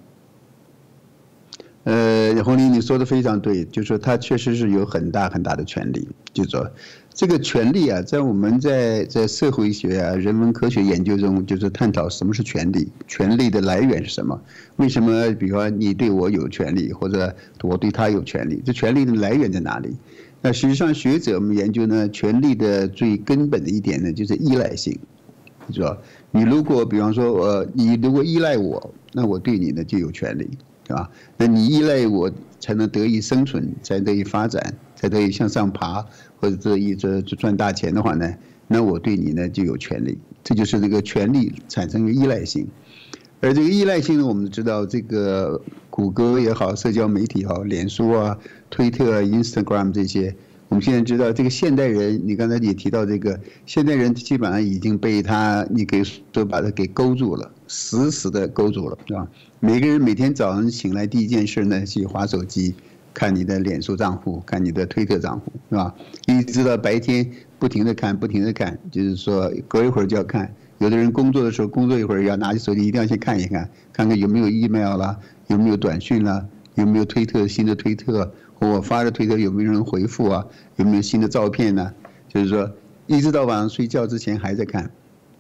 C: 呃，洪林，你说的非常对，就是说他确实是有很大很大的权利，就说。这个权利啊，在我们在在社会学啊、人文科学研究中，就是探讨什么是权利，权利的来源是什么？为什么，比方你对我有权利，或者我对他有权利？这权利的来源在哪里？那实际上，学者们研究呢，权利的最根本的一点呢，就是依赖性，是吧？你如果比方说，呃，你如果依赖我，那我对你呢就有权利，对吧？那你依赖我才能得以生存，才得以发展，才得以向上爬。或者这一这赚大钱的话呢，那我对你呢就有权利，这就是这个权利产生的依赖性，而这个依赖性呢，我们知道这个谷歌也好，社交媒体也好，脸书啊、推特啊、Instagram 这些，我们现在知道这个现代人，你刚才也提到这个现代人基本上已经被他你给说把他给勾住了，死死的勾住了，是吧？每个人每天早上醒来第一件事呢，去划手机。看你的脸书账户，看你的推特账户，是吧？一直到白天不停的看，不停的看，就是说隔一会儿就要看，有的人工作的时候工作一会儿要拿起手机，一定要去看一看，看看有没有 email 啦，有没有短讯啦，有没有推特新的推特，或我发的推特有没有人回复啊，有没有新的照片呢？就是说，一直到晚上睡觉之前还在看，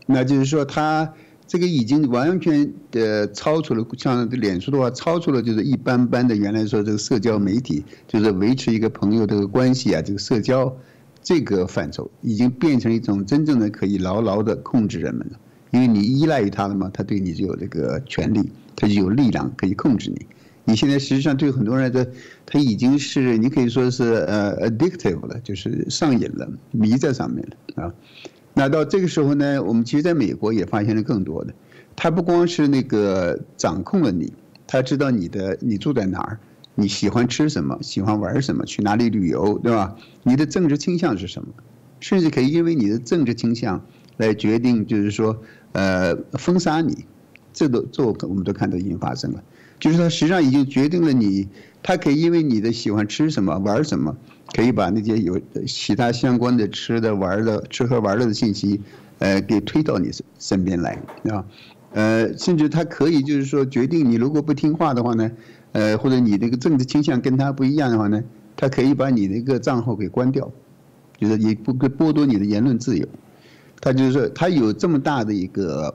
C: 那就是说他。这个已经完全的超出了，像脸书的话，超出了就是一般般的原来说这个社交媒体，就是维持一个朋友这个关系啊，这个社交这个范畴，已经变成一种真正的可以牢牢的控制人们了。因为你依赖于他了嘛，他对你就有这个权利，他就有力量可以控制你。你现在实际上对很多人的，他已经是你可以说是呃 addictive 了，就是上瘾了，迷在上面了啊。那到这个时候呢，我们其实在美国也发现了更多的，他不光是那个掌控了你，他知道你的你住在哪儿，你喜欢吃什么，喜欢玩什么，去哪里旅游，对吧？你的政治倾向是什么？甚至可以因为你的政治倾向来决定，就是说，呃，封杀你，这都这我们都看到已经发生了，就是他实际上已经决定了你，他可以因为你的喜欢吃什么，玩什么。可以把那些有其他相关的吃的玩的吃喝玩乐的信息，呃，给推到你身身边来啊，呃，甚至他可以就是说决定你如果不听话的话呢，呃，或者你那个政治倾向跟他不一样的话呢，他可以把你那个账号给关掉，就是也不剥夺你的言论自由，他就是说他有这么大的一个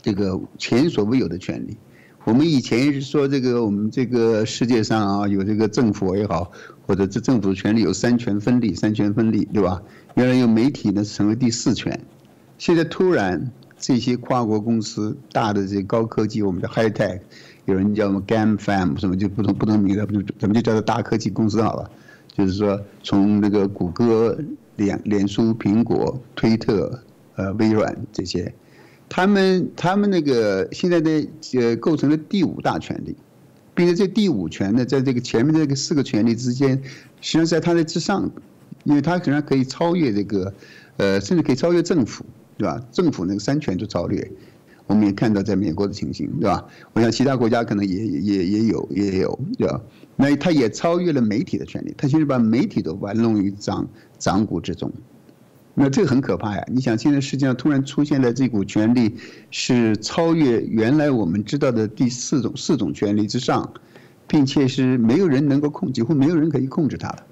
C: 这个前所未有的权利。我们以前是说这个，我们这个世界上啊，有这个政府也好，或者这政府的权力有三权分立，三权分立，对吧？原来有媒体呢，成为第四权。现在突然这些跨国公司，大的这些高科技，我们叫 high tech，有人叫什么 GAMFAM 什么就不同不同名字，咱们就叫做大科技公司好了。就是说，从那个谷歌、脸脸书、苹果、推特、呃微软这些。他们他们那个现在的呃构成了第五大权力，并且这第五权呢，在这个前面这个四个权力之间，实际上在它的之上，因为它可能可以超越这个，呃，甚至可以超越政府，对吧？政府那个三权都超越，我们也看到在美国的情形，对吧？我想其他国家可能也也也有也有，对吧？那它也超越了媒体的权利，它其实把媒体都玩弄于掌掌骨之中。那这个很可怕呀！你想，现在世界上突然出现了这股权力，是超越原来我们知道的第四种四种权力之上，并且是没有人能够控，几乎没有人可以控制它的。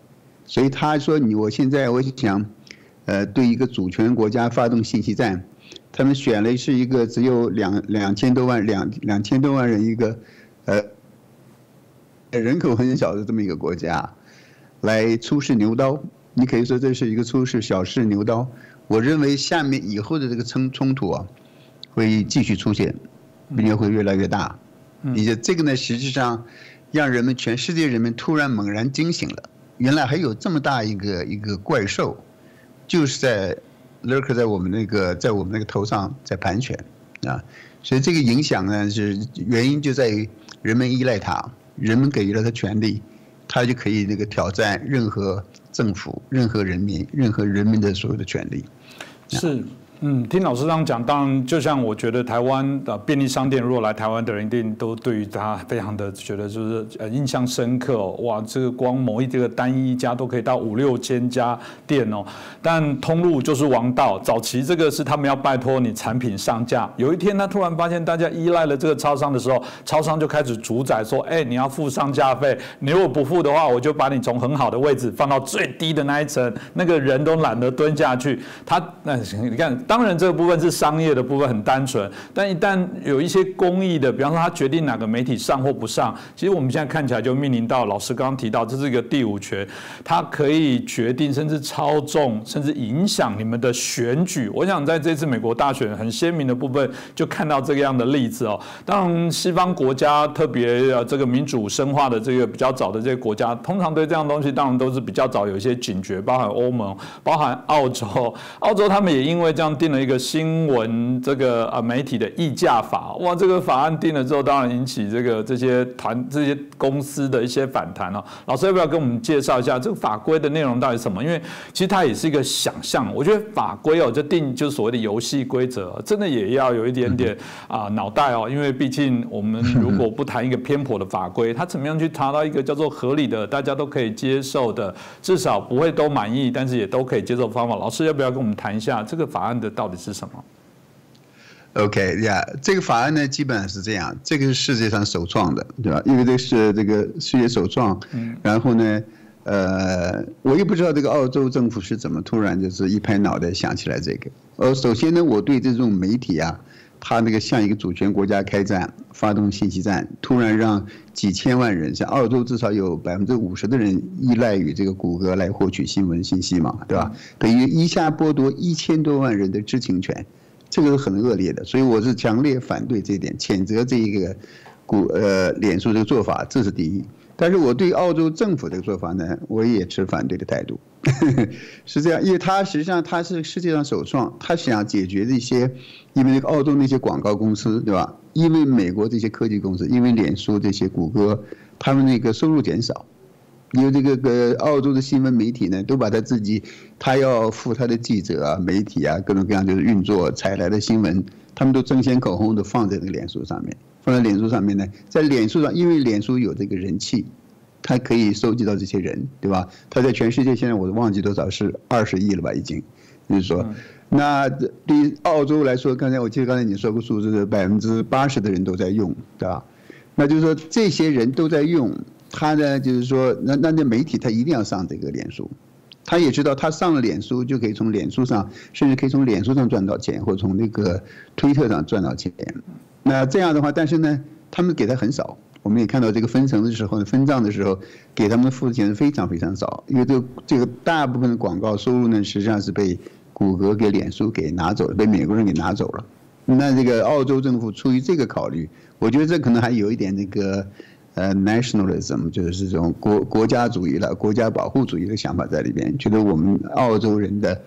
C: 所以他说：“你我现在我想，呃，对一个主权国家发动信息战，他们选了是一个只有两两千多万两两千多万人一个，呃，人口很小的这么一个国家，来出示牛刀。”你可以说这是一个出事小试牛刀，我认为下面以后的这个冲冲突啊，会继续出现，并且会越来越大。你这这个呢，实际上让人们全世界人们突然猛然惊醒了，原来还有这么大一个一个怪兽，就是在 lurk 在我们那个在我们那个头上在盘旋啊，所以这个影响呢是原因就在于人们依赖它，人们给予了它权利，它就可以那个挑战任何。政府、任何人民、任何人民的所有的权利，
A: 是。嗯，听老师这样讲，当然就像我觉得台湾的便利商店，如果来台湾的人一定都对于它非常的觉得就是呃印象深刻哇，这个光某一这个单一家都可以到五六千家店哦，但通路就是王道。早期这个是他们要拜托你产品上架，有一天他突然发现大家依赖了这个超商的时候，超商就开始主宰说，哎，你要付上架费，你如果不付的话，我就把你从很好的位置放到最低的那一层，那个人都懒得蹲下去。他那你看。当然，这个部分是商业的部分，很单纯。但一旦有一些公益的，比方说他决定哪个媒体上或不上，其实我们现在看起来就面临到老师刚刚提到，这是一个第五权，它可以决定甚至操纵，甚至影响你们的选举。我想在这次美国大选很鲜明的部分，就看到这个样的例子哦。当然，西方国家特别呃这个民主深化的这个比较早的这些国家，通常对这样东西当然都是比较早有一些警觉，包含欧盟，包含澳洲。澳洲他们也因为这样。定了一个新闻这个啊媒体的议价法，哇，这个法案定了之后，当然引起这个这些团这些公司的一些反弹了。老师要不要跟我们介绍一下这个法规的内容到底什么？因为其实它也是一个想象。我觉得法规哦，就定就是所谓的游戏规则，真的也要有一点点 *laughs* 啊脑袋哦，因为毕竟我们如果不谈一个偏颇的法规，它怎么样去查到一个叫做合理的、大家都可以接受的，至少不会都满意，但是也都可以接受方法。老师要不要跟我们谈一下这个法案的？到底是什么
C: ？OK 呀，这个法案呢，基本上是这样，这个是世界上首创的，对吧？因为这是这个世界首创，然后呢，呃，我也不知道这个澳洲政府是怎么突然就是一拍脑袋想起来这个。呃，首先呢，我对这种媒体啊。他那个向一个主权国家开战，发动信息战，突然让几千万人，像澳洲至少有百分之五十的人依赖于这个谷歌来获取新闻信息嘛，对吧？等于一下剥夺一千多万人的知情权，这个是很恶劣的，所以我是强烈反对这一点，谴责这一个谷呃脸书这个做法，这是第一。但是我对澳洲政府这个做法呢，我也持反对的态度，*laughs* 是这样，因为他实际上他是世界上首创，他想解决这些，因为那个澳洲那些广告公司，对吧？因为美国这些科技公司，因为脸书这些谷歌，他们那个收入减少，因为这个个澳洲的新闻媒体呢，都把他自己，他要付他的记者啊、媒体啊各种各样就是运作采来的新闻，他们都争先恐后的放在这个脸书上面。放在脸书上面呢，在脸书上，因为脸书有这个人气，它可以收集到这些人，对吧？它在全世界现在我忘记多少是二十亿了吧，已经。就是说，那对于澳洲来说，刚才我记得刚才你说过数字是百分之八十的人都在用，对吧？那就是说这些人都在用，他呢就是说，那那那媒体他一定要上这个脸书，他也知道他上了脸书就可以从脸书上，甚至可以从脸书上赚到钱，或从那个推特上赚到钱。那这样的话，但是呢，他们给的很少。我们也看到这个分成的时候，分账的时候，给他们付的钱非常非常少。因为这个这个大部分的广告收入呢，实际上是被谷歌给脸书给拿走了，被美国人给拿走了。那这个澳洲政府出于这个考虑，我觉得这可能还有一点那个呃 nationalism，就是这种国国家主义了、国家保护主义的想法在里边，觉得我们澳洲人的。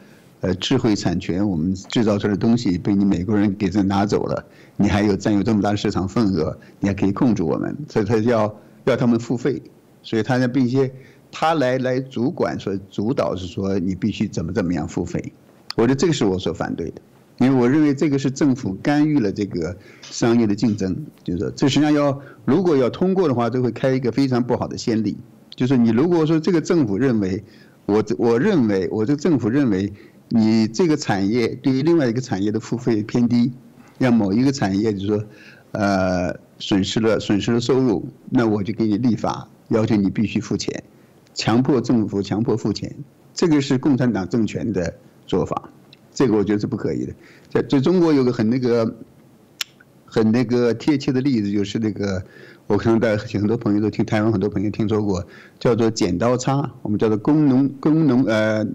C: 呃，智慧产权，我们制造出来的东西被你美国人给这拿走了，你还有占有这么大的市场份额，你还可以控制我们，所以他要要他们付费，所以他呢并且他来来主管说主导是说你必须怎么怎么样付费，我觉得这个是我所反对的，因为我认为这个是政府干预了这个商业的竞争，就是说这实际上要如果要通过的话，这会开一个非常不好的先例，就是你如果说这个政府认为我我认为我这政府认为。你这个产业对于另外一个产业的付费偏低，让某一个产业就是说，呃，损失了损失了收入，那我就给你立法，要求你必须付钱，强迫政府强迫付钱，这个是共产党政权的做法，这个我觉得是不可以的。在在中国有个很那个，很那个贴切的例子，就是那个，我可能在很多朋友都听台湾很多朋友听说过，叫做剪刀差，我们叫做工农工农呃。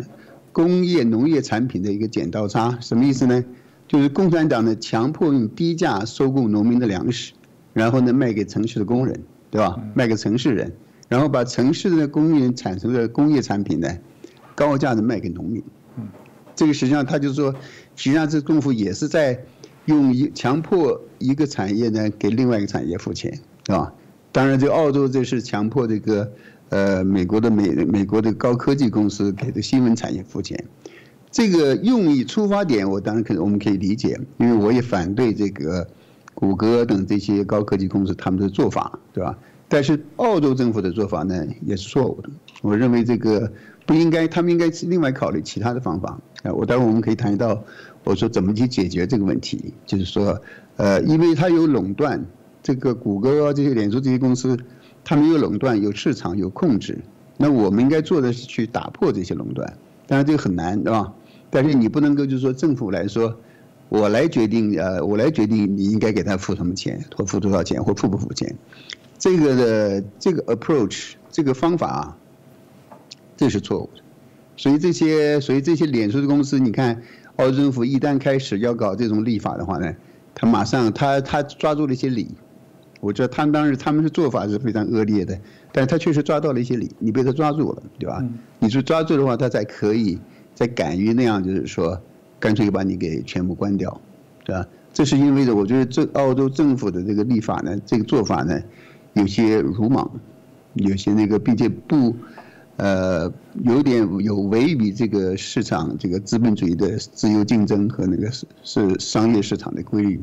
C: 工业农业产品的一个剪刀差，什么意思呢？就是共产党呢强迫用低价收购农民的粮食，然后呢卖给城市的工人，对吧？卖给城市人，然后把城市的工业产生的工业产品呢高价的卖给农民。这个实际上他就是说，实际上这政府也是在用一强迫一个产业呢给另外一个产业付钱，是吧？当然，这澳洲这是强迫这个。呃，美国的美美国的高科技公司给的新闻产业付钱，这个用意出发点，我当然可我们可以理解，因为我也反对这个谷歌等这些高科技公司他们的做法，对吧？但是澳洲政府的做法呢，也是错误的。我认为这个不应该，他们应该是另外考虑其他的方法。啊，我待会我们可以谈到，我说怎么去解决这个问题，就是说，呃，因为它有垄断，这个谷歌啊这些脸书这些公司。他们有垄断，有市场，有控制。那我们应该做的是去打破这些垄断。当然这个很难，对吧？但是你不能够就是说政府来说，我来决定，呃，我来决定你应该给他付什么钱，或付多少钱，或付不付钱。这个的这个 approach，这个方法啊，这是错误的。所以这些，所以这些脸书的公司，你看，澳洲政府一旦开始要搞这种立法的话呢，他马上他他抓住了一些理。我觉得他们当时他们是做法是非常恶劣的，但是他确实抓到了一些理，你被他抓住了，对吧？你是抓住的话，他才可以再敢于那样，就是说，干脆把你给全部关掉，对吧？这是因为的，我觉得这澳洲政府的这个立法呢，这个做法呢，有些鲁莽，有些那个，并且不，呃，有点有违于这个市场这个资本主义的自由竞争和那个是是商业市场的规律，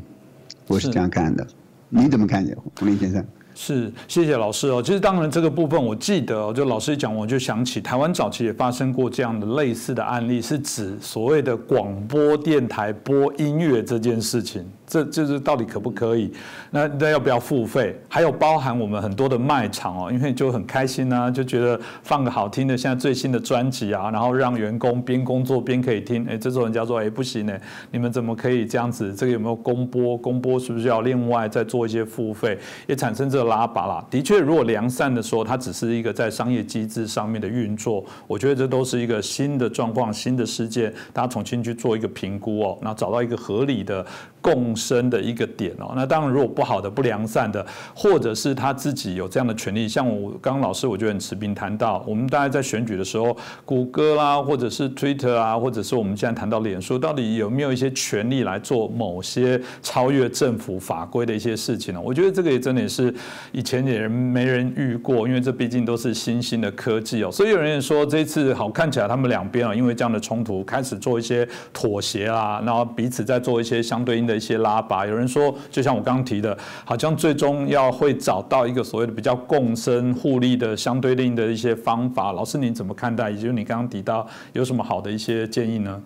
C: 我是这样看的。你怎么看见胡林先生？
A: 是，谢谢老师哦。其实当然这个部分，我记得就老师一讲，我就想起台湾早期也发生过这样的类似的案例，是指所谓的广播电台播音乐这件事情。这就是到底可不可以？那那要不要付费？还有包含我们很多的卖场哦，因为就很开心啊，就觉得放个好听的，现在最新的专辑啊，然后让员工边工作边可以听。哎，这时候人家说，哎，不行呢，你们怎么可以这样子？这个有没有公播？公播是不是要另外再做一些付费？也产生这拉拔啦。的确，如果良善的说，它只是一个在商业机制上面的运作，我觉得这都是一个新的状况、新的事件，大家重新去做一个评估哦，然后找到一个合理的。共生的一个点哦，那当然如果不好的、不良善的，或者是他自己有这样的权利，像我刚刚老师我觉得很持平谈到，我们大家在选举的时候，谷歌啦，或者是 Twitter 啊，或者是我们现在谈到脸书，到底有没有一些权利来做某些超越政府法规的一些事情呢？我觉得这个也真的也是以前也人没人遇过，因为这毕竟都是新兴的科技哦，所以有人也说这次好看起来他们两边啊，因为这样的冲突开始做一些妥协啊，然后彼此在做一些相对应的。一些拉拔，有人说，就像我刚刚提的，好像最终要会找到一个所谓的比较共生互利的相对应的一些方法。老师，您怎么看待？也就是你刚刚提到有什么好的一些建议呢？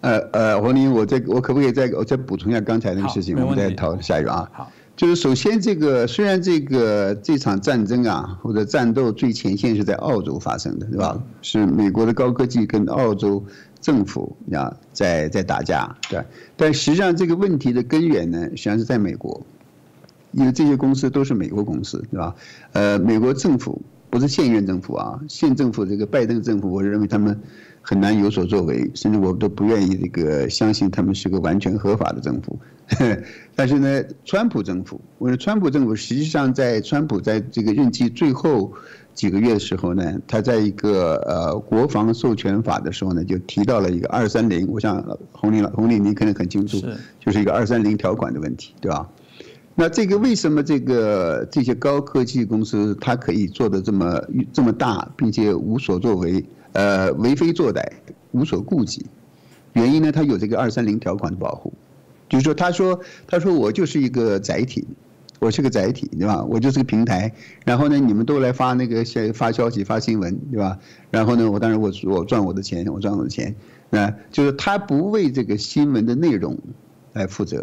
C: 呃呃，黄林，我再我可不可以再我再补充一下刚才那个事情？我们再讨论下一个啊。
A: 好，
C: 就是首先这个虽然这个这场战争啊或者战斗最前线是在澳洲发生的，对吧？是美国的高科技跟澳洲。政府啊，在在打架，对，但实际上这个问题的根源呢，实际上是在美国，因为这些公司都是美国公司，对吧？呃，美国政府不是现任政府啊，现政府这个拜登政府，我认为他们很难有所作为，甚至我都不愿意这个相信他们是个完全合法的政府。*laughs* 但是呢，川普政府，我说川普政府实际上在川普在这个任期最后。几个月的时候呢，他在一个呃国防授权法的时候呢，就提到了一个二三零，我想洪林洪林您可能很清楚，就是一个二三零条款的问题，对吧？那这个为什么这个这些高科技公司它可以做的这么这么大，并且无所作为，呃为非作歹，无所顾忌？原因呢，它有这个二三零条款的保护，就是说，他说他说我就是一个载体。我是个载体，对吧？我就是个平台，然后呢，你们都来发那个消发消息、发新闻，对吧？然后呢，我当然我我赚我的钱，我赚我的钱，啊，就是他不为这个新闻的内容来负责。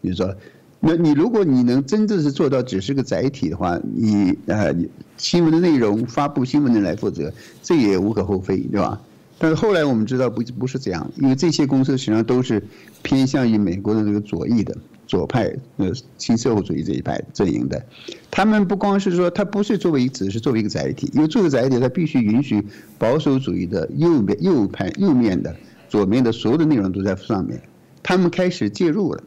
C: 你说，那你如果你能真正是做到只是个载体的话，你呃新闻的内容发布新闻的来负责，这也无可厚非，对吧？但是后来我们知道不不是这样，因为这些公司实际上都是偏向于美国的这个左翼的。左派呃新社会主义这一派阵营的，他们不光是说他不是作为只是作为一个载体，因为作为载体他必须允许保守主义的右边右派右面的左面的所有的内容都在上面，他们开始介入了，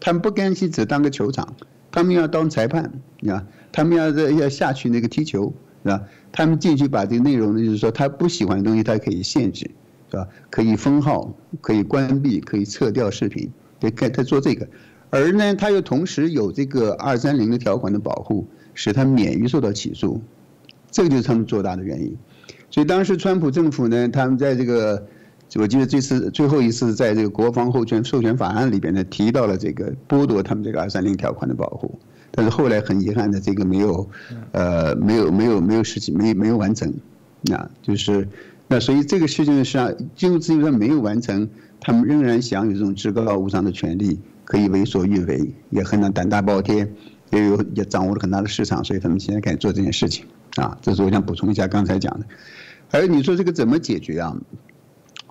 C: 他们不甘心只当个球场，他们要当裁判，啊，他们要在要下去那个踢球，是吧？他们进去把这个内容呢，就是说他不喜欢的东西，他可以限制，是吧？可以封号，可以关闭，可以撤掉视频，对，他做这个。而呢，他又同时有这个二三零的条款的保护，使他免于受到起诉，这个就是他们做大的原因。所以当时川普政府呢，他们在这个，我记得这次最后一次在这个国防授权授权法案里边呢，提到了这个剥夺他们这个二三零条款的保护，但是后来很遗憾的，这个没有，呃，没有没有没有实际没没有完成，那就是，那所以这个事情上，就因为他没有完成，他们仍然享有这种至高无上的权利。可以为所欲为，也很能胆大包天，也有也掌握了很大的市场，所以他们现在开始做这件事情啊。这是我想补充一下刚才讲的。而你说这个怎么解决啊？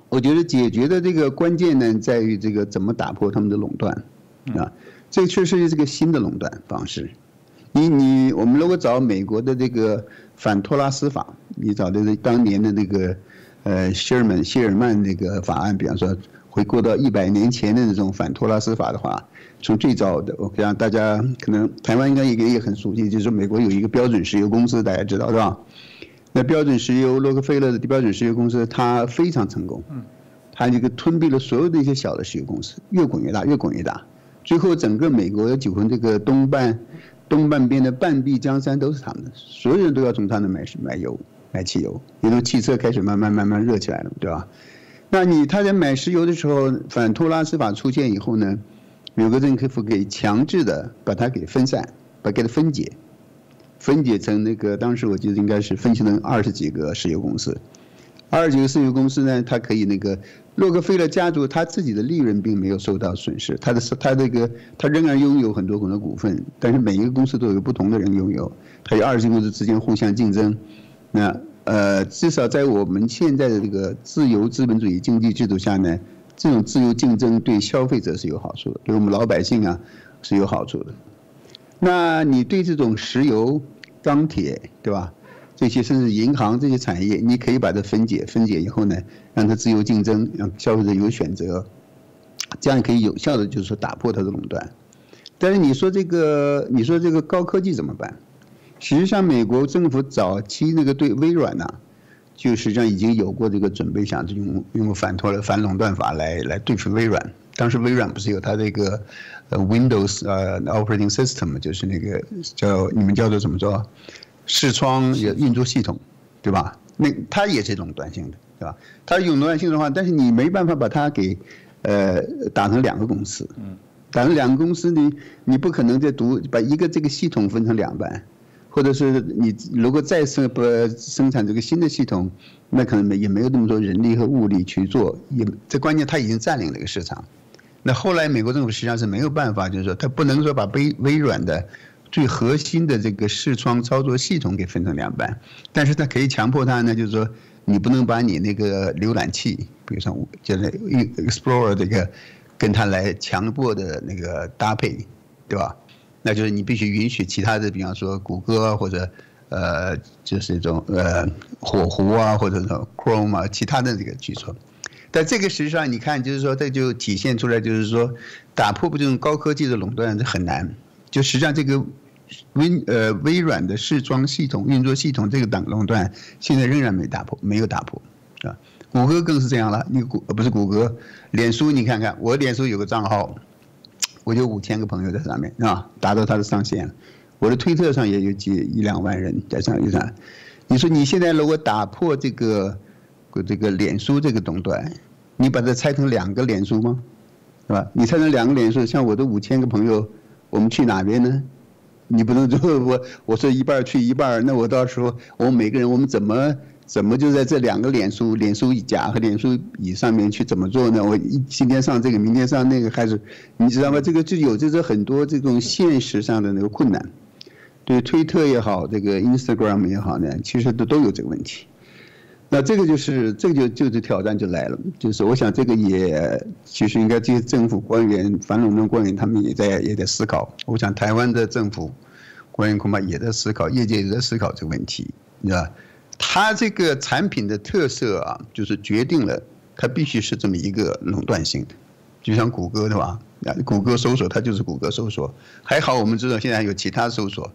C: 我觉得解决的这个关键呢，在于这个怎么打破他们的垄断啊。这确实是这个新的垄断方式。你你我们如果找美国的这个反托拉斯法，你找的是当年的那个呃希尔曼希尔曼那个法案，比方说。回顾到一百年前的那种反托拉斯法的话，从最早的，我想大家可能台湾应该也也很熟悉，就是美国有一个标准石油公司，大家知道是吧？那标准石油，洛克菲勒的标准石油公司，它非常成功，它这个吞并了所有的一些小的石油公司，越滚越大，越滚越大，最后整个美国几乎这个东半东半边的半壁江山都是他们的，所有人都要从他那买买油、买汽油，因为汽车开始慢慢慢慢热起来了，对吧？那你他在买石油的时候，反托拉斯法出现以后呢，美国政府给强制的把它给分散，把给它分解，分解成那个当时我记得应该是分析成二十几个石油公司，二十几个石油公司呢，它可以那个洛克菲勒家族他自己的利润并没有受到损失，他的他这个他仍然拥有很多很多股份，但是每一个公司都有不同的人拥有，他有二十几个公司之间互相竞争，那呃至少在我们现在的这个自由资本主义经济制度下呢，这种自由竞争对消费者是有好处的，对我们老百姓啊是有好处的。那你对这种石油、钢铁，对吧？这些甚至银行这些产业，你可以把它分解，分解以后呢，让它自由竞争，让消费者有选择，这样可以有效的就是说打破它的垄断。但是你说这个，你说这个高科技怎么办？实际上，美国政府早期那个对微软呢，就实际上已经有过这个准备，想用用反托了反垄断法来来对付微软。当时微软不是有它这个呃 Windows 呃 Operating System，就是那个叫你们叫做怎么说？视窗也运作系统，对吧？那它也是垄断性的，对吧？它有垄断性的话，但是你没办法把它给，呃，打成两个公司。嗯。打成两个公司，你你不可能再独把一个这个系统分成两半，或者是你如果再生不生产这个新的系统，那可能也没有那么多人力和物力去做。也这关键，它已经占领了一个市场。那后来美国政府实际上是没有办法，就是说它不能说把微微软的。最核心的这个视窗操作系统给分成两半，但是它可以强迫它呢，就是说你不能把你那个浏览器，比如说就是 Explorer 这个，跟它来强迫的那个搭配，对吧？那就是你必须允许其他的，比方说谷歌或者呃，就是一种呃火狐啊，或者说 Chrome 啊，其他的这个去做。但这个实际上你看，就是说这就体现出来，就是说打破不这种高科技的垄断是很难。就实际上这个微呃微软的视窗系统运作系统这个等垄断现在仍然没打破，没有打破，啊，谷歌更是这样了。你谷不是谷歌，脸书你看看，我脸书有个账号，我就五千个朋友在上面，是吧？达到它的上限。我的推特上也有几一两万人在上面上。你说你现在如果打破这个这个脸书这个垄断，你把它拆成两个脸书吗？是吧？你拆成两个脸书，像我的五千个朋友。我们去哪边呢？你不能说我我说一半去一半，那我到时候我们每个人我们怎么怎么就在这两个脸书脸书甲和脸书乙上面去怎么做呢？我一今天上这个，明天上那个，还是你知道吗？这个就有这种很多这种现实上的那个困难。对推特也好，这个 Instagram 也好呢，其实都都有这个问题。那这个就是，这就就是挑战就来了，就是我想这个也其实应该这些政府官员、反垄断官员他们也在也在思考。我想台湾的政府官员恐怕也在思考，业界也在思考这个问题，你知道它这个产品的特色啊，就是决定了它必须是这么一个垄断性的，就像谷歌对吧？啊谷歌搜索它就是谷歌搜索，还好我们知道现在有其他搜索。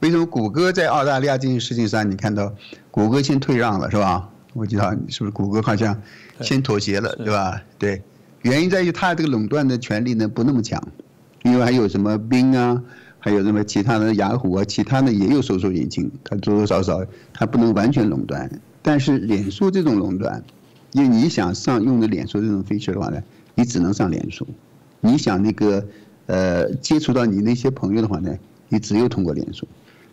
C: 为什么谷歌在澳大利亚这件事情上，你看到谷歌先退让了是吧？我知道你是不是谷歌好像先妥协了，对吧？对，原因在于它这个垄断的权利呢不那么强，因为还有什么冰啊，还有什么其他的雅虎啊，其他的也有搜索引擎，它多多少少它不能完全垄断。但是脸书这种垄断，因为你想上用的脸书这种 feature 的话呢，你只能上脸书；你想那个呃接触到你那些朋友的话呢，你只有通过脸书。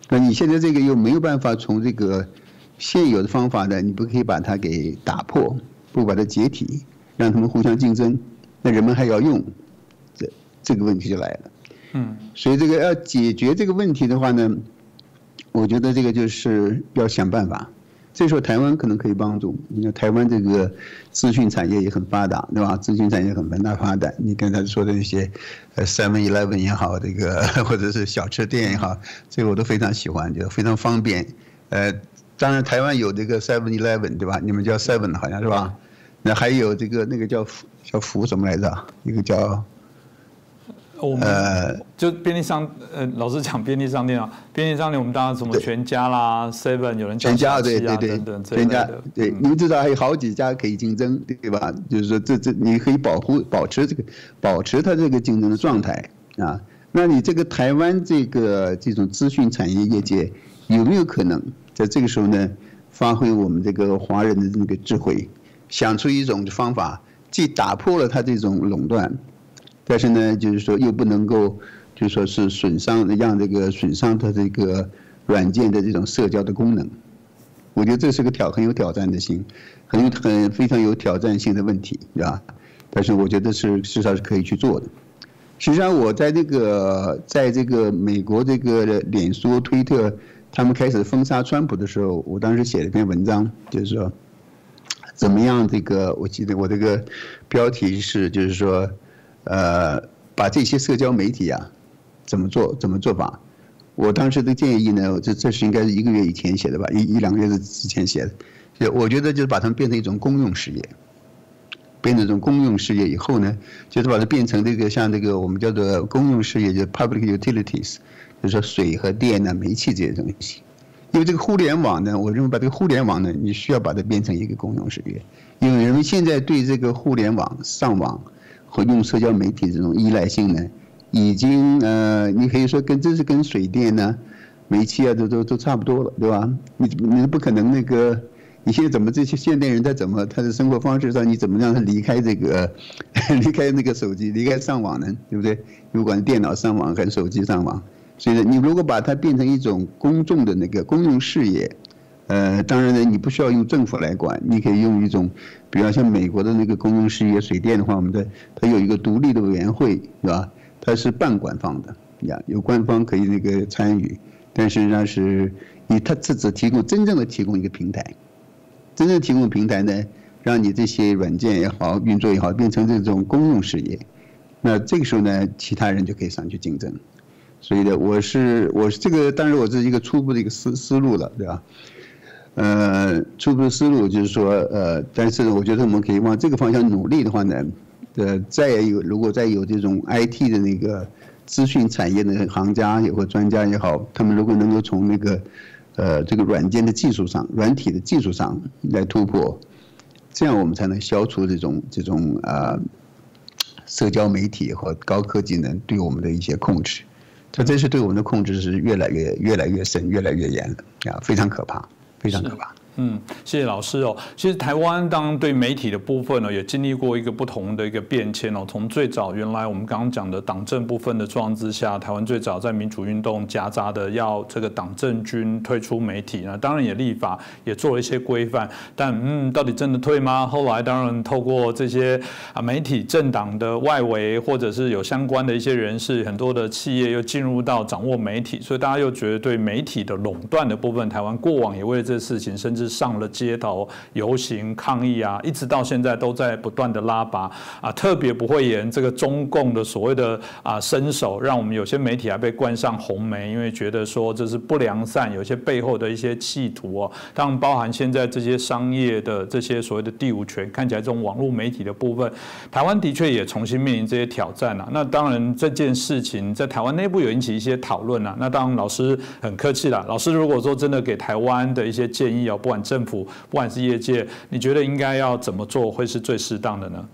C: 那你现在这个又没有办法从这个。现有的方法呢，你不可以把它给打破，不把它解体，让他们互相竞争，那人们还要用，这这个问题就来了。嗯，所以这个要解决这个问题的话呢，我觉得这个就是要想办法。这时候台湾可能可以帮助，你看台湾这个资讯产业也很发达，对吧？资讯产业很很大发展。你刚才说的那些，呃，Seven Eleven 也好，这个 *laughs* 或者是小吃店也好，这个我都非常喜欢，就非常方便，呃。当然，台湾有这个 Seven Eleven，对吧？你们叫 Seven 好像是吧？那还有这个那个叫福叫福什么来着？一个叫
A: 我们就便利商，呃，老实讲，便利商店啊，便利商店我们当然什么全家啦，Seven 有人
C: 全家对对对，全家对，你们知道还有好几家可以竞争，对吧？就是说这这你可以保护保持这个保持它这个竞争的状态啊。那你这个台湾这个这种资讯产业业界有没有可能？在这个时候呢，发挥我们这个华人的那个智慧，想出一种方法，既打破了它这种垄断，但是呢，就是说又不能够，就说是损伤让这个损伤它这个软件的这种社交的功能，我觉得这是个挑很有挑战的性，很有很非常有挑战性的问题，是吧？但是我觉得是至少是可以去做的。实际上，我在这个在这个美国这个脸书、推特他们开始封杀川普的时候，我当时写了一篇文章，就是说怎么样这个，我记得我这个标题是就是说，呃，把这些社交媒体啊怎么做怎么做法。我当时的建议呢，这这是应该是一个月以前写的吧，一一两个月之前写的。就我觉得就是把它们变成一种公用事业，变成一种公用事业以后呢，就是把它变成这个像这个我们叫做公用事业，就 public utilities，就是说水和电呢、煤气这些东西。因为这个互联网呢，我认为把这个互联网呢，你需要把它变成一个公用事业，因为人们现在对这个互联网上网和用社交媒体这种依赖性呢。已经呃，你可以说跟这是跟水电呢、煤气啊，都都都差不多了，对吧？你你不可能那个，你现在怎么这些现代人在怎么他的生活方式上，你怎么让他离开这个，*laughs* 离开那个手机，离开上网呢？对不对？不管电脑上网还是手机上网，所以呢，你如果把它变成一种公众的那个公用事业，呃，当然呢，你不需要用政府来管，你可以用一种，比方像美国的那个公用事业水电的话，我们的它有一个独立的委员会，是吧？它是半官方的呀，有官方可以那个参与，但实际上是以它只只提供真正的提供一个平台，真正提供平台呢，让你这些软件也好，运作也好，变成这种公用事业，那这个时候呢，其他人就可以上去竞争。所以呢，我是我是这个，当然我这是一个初步的一个思思路了，对吧？呃，初步的思路就是说，呃，但是我觉得我们可以往这个方向努力的话呢。呃，再有如果再有这种 IT 的那个资讯产业的行家也或专家也好，他们如果能够从那个呃这个软件的技术上、软体的技术上来突破，这样我们才能消除这种这种啊社交媒体和高科技呢对我们的一些控制。它这是对我们的控制是越来越越来越深、越来越严了啊，非常可怕，非常可怕。
A: 嗯，谢谢老师哦。其实台湾当对媒体的部分呢，也经历过一个不同的一个变迁哦。从最早原来我们刚刚讲的党政部分的状况之下，台湾最早在民主运动夹杂的要这个党政军退出媒体呢，当然也立法也做了一些规范。但嗯，到底真的退吗？后来当然透过这些啊媒体政党的外围或者是有相关的一些人士，很多的企业又进入到掌握媒体，所以大家又觉得对媒体的垄断的部分，台湾过往也为了这事情甚至。上了街头游行抗议啊，一直到现在都在不断的拉拔啊，特别不会言这个中共的所谓的啊伸手，让我们有些媒体还被冠上红媒，因为觉得说这是不良善，有些背后的一些企图哦。当然，包含现在这些商业的这些所谓的第五权，看起来这种网络媒体的部分，台湾的确也重新面临这些挑战啊。那当然，这件事情在台湾内部有引起一些讨论啊。那当然，老师很客气了。老师如果说真的给台湾的一些建议哦，不管政府不管是业界，你觉得应该要怎么做会是最适当的呢？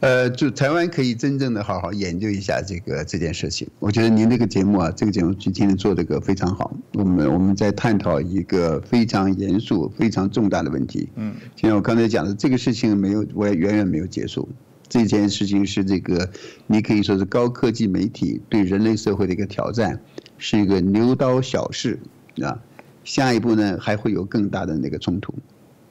C: 呃，就台湾可以真正的好好研究一下这个这件事情。我觉得您这个节目啊，这个节目今天做这个非常好。我们我们在探讨一个非常严肃、非常重大的问题。嗯，就像我刚才讲的，这个事情没有，我也远远没有结束。这件事情是这个，你可以说是高科技媒体对人类社会的一个挑战，是一个牛刀小试啊。下一步呢，还会有更大的那个冲突，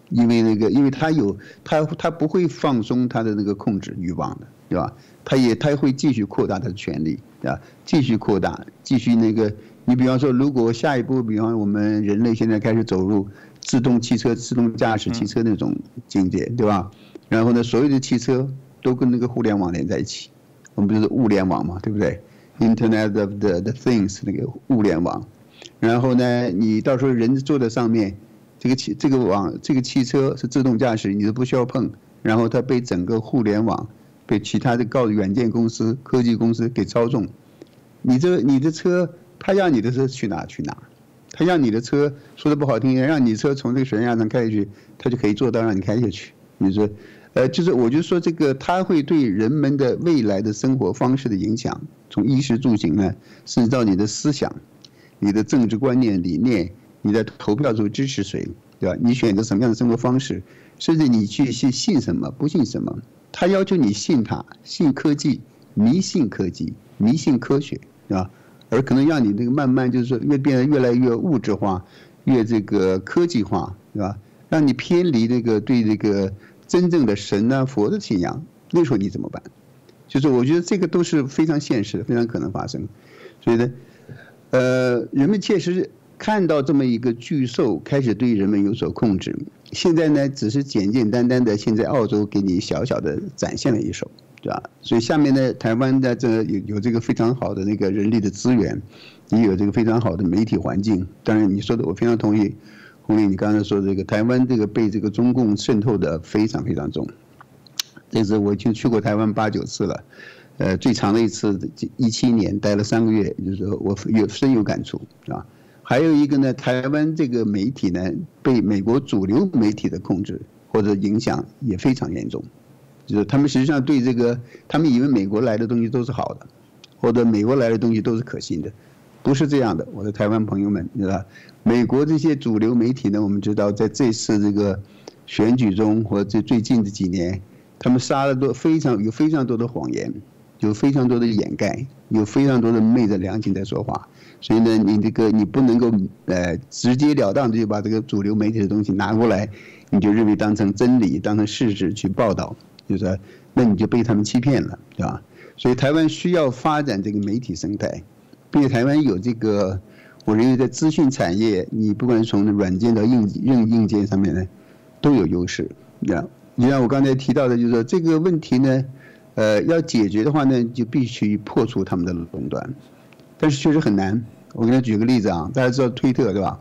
C: 因为那个，因为他有他他不会放松他的那个控制欲望的，对吧？他也他会继续扩大他的权利，啊，继续扩大，继续那个。你比方说，如果下一步，比方我们人类现在开始走入自动汽车、自动驾驶汽车那种境界，对吧？然后呢，所有的汽车都跟那个互联网连在一起，我们就是物联网嘛，对不对？Internet of the the things 那个物联网。然后呢，你到时候人坐在上面，这个汽这个网这个汽车是自动驾驶，你都不需要碰。然后它被整个互联网，被其他的高软件公司、科技公司给操纵。你这你的车，他让你的车去哪去哪，他让你的车说的不好听，让你车从这个悬崖上开下去，他就可以做到让你开下去。你说，呃，就是我就说这个，它会对人们的未来的生活方式的影响，从衣食住行呢，甚至到你的思想。你的政治观念理念，你在投票时候支持谁，对吧？你选择什么样的生活方式，甚至你去信信什么，不信什么，他要求你信他，信科技，迷信科技，迷信科学，对吧？而可能让你这个慢慢就是说越变得越来越物质化，越这个科技化，对吧？让你偏离那个对这个真正的神啊佛的信仰，那时候你怎么办？就是我觉得这个都是非常现实的，非常可能发生。所以呢，呃，人们确实看到这么一个巨兽开始对人们有所控制。现在呢，只是简简单单的，现在澳洲给你小小的展现了一手，对吧？所以下面呢，台湾的这有有这个非常好的那个人力的资源，也有这个非常好的媒体环境。当然，你说的我非常同意，红丽，你刚才说这个台湾这个被这个中共渗透的非常非常重。这次我已经去过台湾八九次了，呃，最长的一次一七年待了三个月，就是我有深有感触，是吧？还有一个呢，台湾这个媒体呢，被美国主流媒体的控制或者影响也非常严重，就是他们实际上对这个，他们以为美国来的东西都是好的，或者美国来的东西都是可信的，不是这样的。我的台湾朋友们，知道美国这些主流媒体呢，我们知道在这次这个选举中或者最近的几年，他们杀了多非常有非常多的谎言，有非常多的掩盖，有非常多的昧着良心在说话。所以呢，你这个你不能够呃直截了当的就把这个主流媒体的东西拿过来，你就认为当成真理、当成事实去报道，就是说，那你就被他们欺骗了，对吧？所以台湾需要发展这个媒体生态，并且台湾有这个，我认为在资讯产业，你不管是从软件到硬硬硬件上面呢，都有优势。那你像我刚才提到的，就是说这个问题呢，呃，要解决的话呢，就必须破除他们的垄断。但是确实很难。我给他举个例子啊，大家知道推特对吧？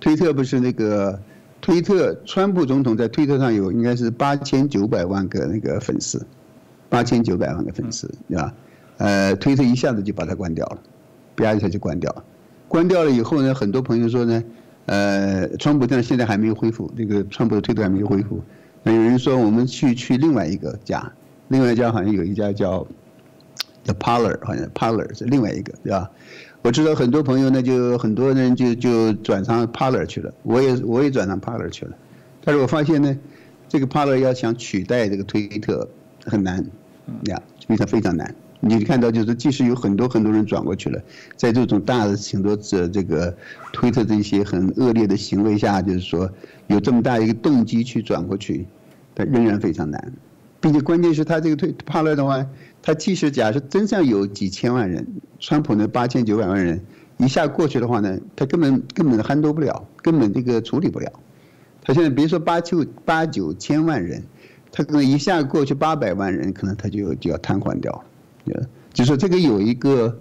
C: 推特不是那个推特，川普总统在推特上有应该是八千九百万个那个粉丝，八千九百万个粉丝对吧？呃，推特一下子就把它关掉了，啪一下就关掉了。关掉了以后呢，很多朋友说呢，呃，川普但现在还没有恢复，这个川普的推特还没有恢复。那有人说我们去去另外一个家，另外一家好像有一家叫。叫 Parler，好像 Parler 是另外一个，对吧？我知道很多朋友呢，就很多人就就转上 Parler 去了，我也我也转上 Parler 去了。但是我发现呢，这个 Parler 要想取代这个推特很难，呀，非常非常难。你看到就是，即使有很多很多人转过去了，在这种大的很多这这个推特这些很恶劣的行为下，就是说有这么大一个动机去转过去，但仍然非常难，并且关键是他这个推 Parler 的话。他即使假设真上有几千万人，川普那八千九百万人一下过去的话呢，他根本根本撼动不了，根本这个处理不了。他现在别说八九八九千万人，他可能一下过去八百万人，可能他就就要瘫痪掉。呃，就说这个有一个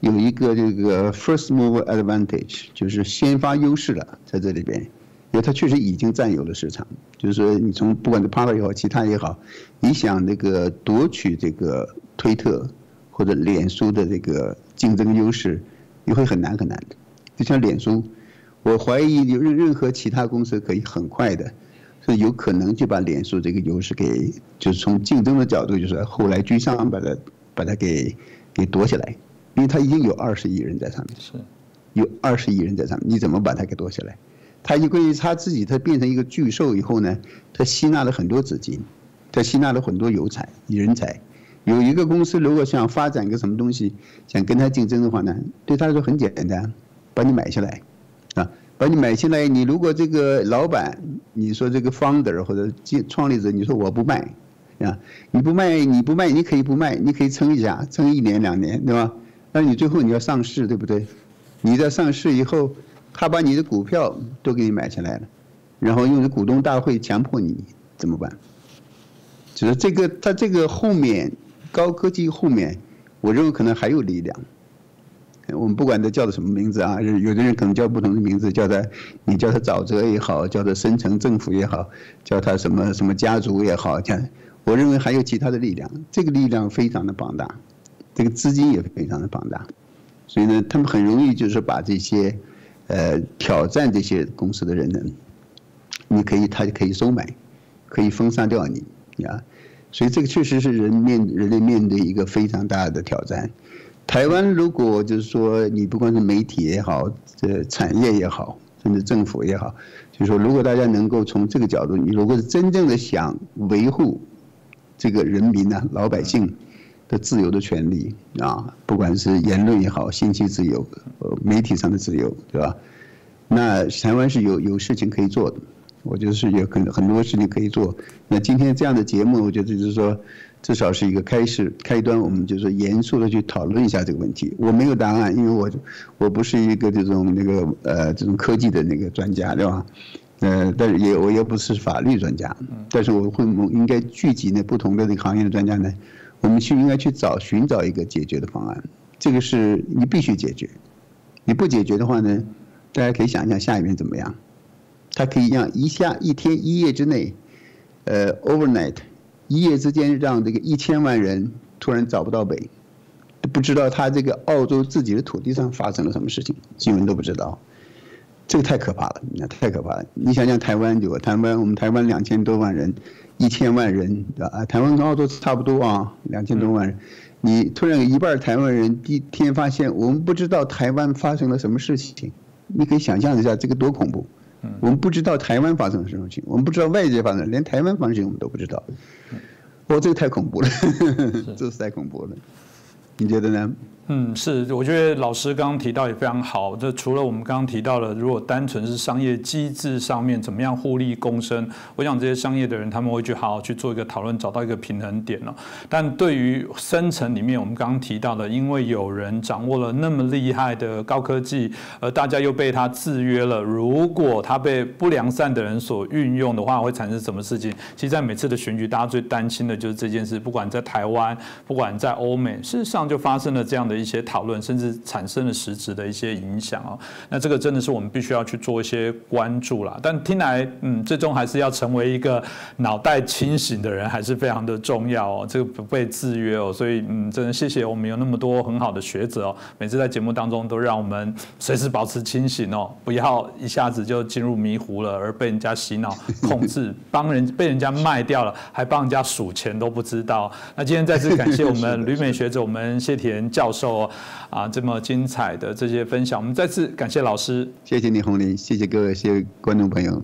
C: 有一个这个 first move advantage，就是先发优势了，在这里边。因为它确实已经占有了市场，就是说你从不管是 p a r 也好，其他也好，你想那个夺取这个推特或者脸书的这个竞争优势，你会很难很难的。就像脸书，我怀疑有任任何其他公司可以很快的，是有可能就把脸书这个优势给，就是从竞争的角度，就是后来居上把它把它给给夺下来，因为它已经有二十亿人在上面，
A: 是，
C: 有二十亿人在上面，你怎么把它给夺下来？他因为他自己，他变成一个巨兽以后呢，他吸纳了很多资金，他吸纳了很多有才人才。有一个公司如果想发展一个什么东西，想跟他竞争的话呢，对他来说很简单，把你买下来，啊，把你买下来。你如果这个老板，你说这个 founder 或者创立者，你说我不卖，啊，你不卖你不卖，你可以不卖，你可以撑一下，撑一年两年，对吧？那你最后你要上市，对不对？你在上市以后。他把你的股票都给你买下来了，然后用股东大会强迫你怎么办？就是这个，他这个后面高科技后面，我认为可能还有力量。我们不管他叫的什么名字啊，有的人可能叫不同的名字，叫他你叫他沼泽也好，叫他深层政府也好，叫他什么什么家族也好，像我认为还有其他的力量，这个力量非常的庞大，这个资金也非常的庞大，所以呢，他们很容易就是把这些。呃，挑战这些公司的人呢，你可以，他就可以收买，可以封杀掉你，啊，所以这个确实是人面人类面对一个非常大的挑战。台湾如果就是说，你不管是媒体也好，这产业也好，甚至政府也好，就是说，如果大家能够从这个角度，你如果是真正的想维护这个人民呢，老百姓。的自由的权利啊，不管是言论也好，信息自由，呃，媒体上的自由，对吧？那台湾是有有事情可以做的，我觉得是有很很多事情可以做。那今天这样的节目，我觉得就是说，至少是一个开始开端，我们就是严肃的去讨论一下这个问题。我没有答案，因为我我不是一个这种那个呃这种科技的那个专家，对吧？呃，但是也我也不是法律专家，但是我会应该聚集那不同的那个行业的专家呢，我们去应该去找寻找一个解决的方案。这个是你必须解决，你不解决的话呢？大家可以想一想下一遍怎么样？它可以让一下一天一夜之内，呃，overnight，一夜之间让这个一千万人突然找不到北，不知道他这个澳洲自己的土地上发生了什么事情，新闻都不知道，这个太可怕了，那太可怕了。你想想台湾就台湾，我们台湾两千多万人，一千万人啊，台湾跟澳洲差不多啊，两千多万人，你突然有一半台湾人第一天发现我们不知道台湾发生了什么事情。你可以想象一下，这个多恐怖！我们不知道台湾发生了什么事情，我们不知道外界发生，连台湾发生我们都不知道。哦，这个太恐怖了，*laughs* 这是太恐怖了。你觉得呢？
A: 嗯，是，我觉得老师刚刚提到也非常好。这除了我们刚刚提到的，如果单纯是商业机制上面怎么样互利共生，我想这些商业的人他们会去好好去做一个讨论，找到一个平衡点了。但对于深层里面，我们刚刚提到的，因为有人掌握了那么厉害的高科技，而大家又被他制约了。如果他被不良善的人所运用的话，会产生什么事情？其实，在每次的选举，大家最担心的就是这件事。不管在台湾，不管在欧美，事实上就发生了这样的。一些讨论，甚至产生了实质的一些影响哦。那这个真的是我们必须要去做一些关注啦。但听来，嗯，最终还是要成为一个脑袋清醒的人，还是非常的重要哦。这个不被制约哦。所以，嗯，真的谢谢我们有那么多很好的学者哦。每次在节目当中都让我们随时保持清醒哦，不要一下子就进入迷糊了，而被人家洗脑控制，*laughs* 帮人被人家卖掉了，还帮人家数钱都不知道。那今天再次感谢我们 *laughs* 旅美学者，我们谢田教授。啊，这么精彩的这些分享，我们再次感谢老师，
C: 谢谢你，洪林，谢谢各位，谢谢观众朋友。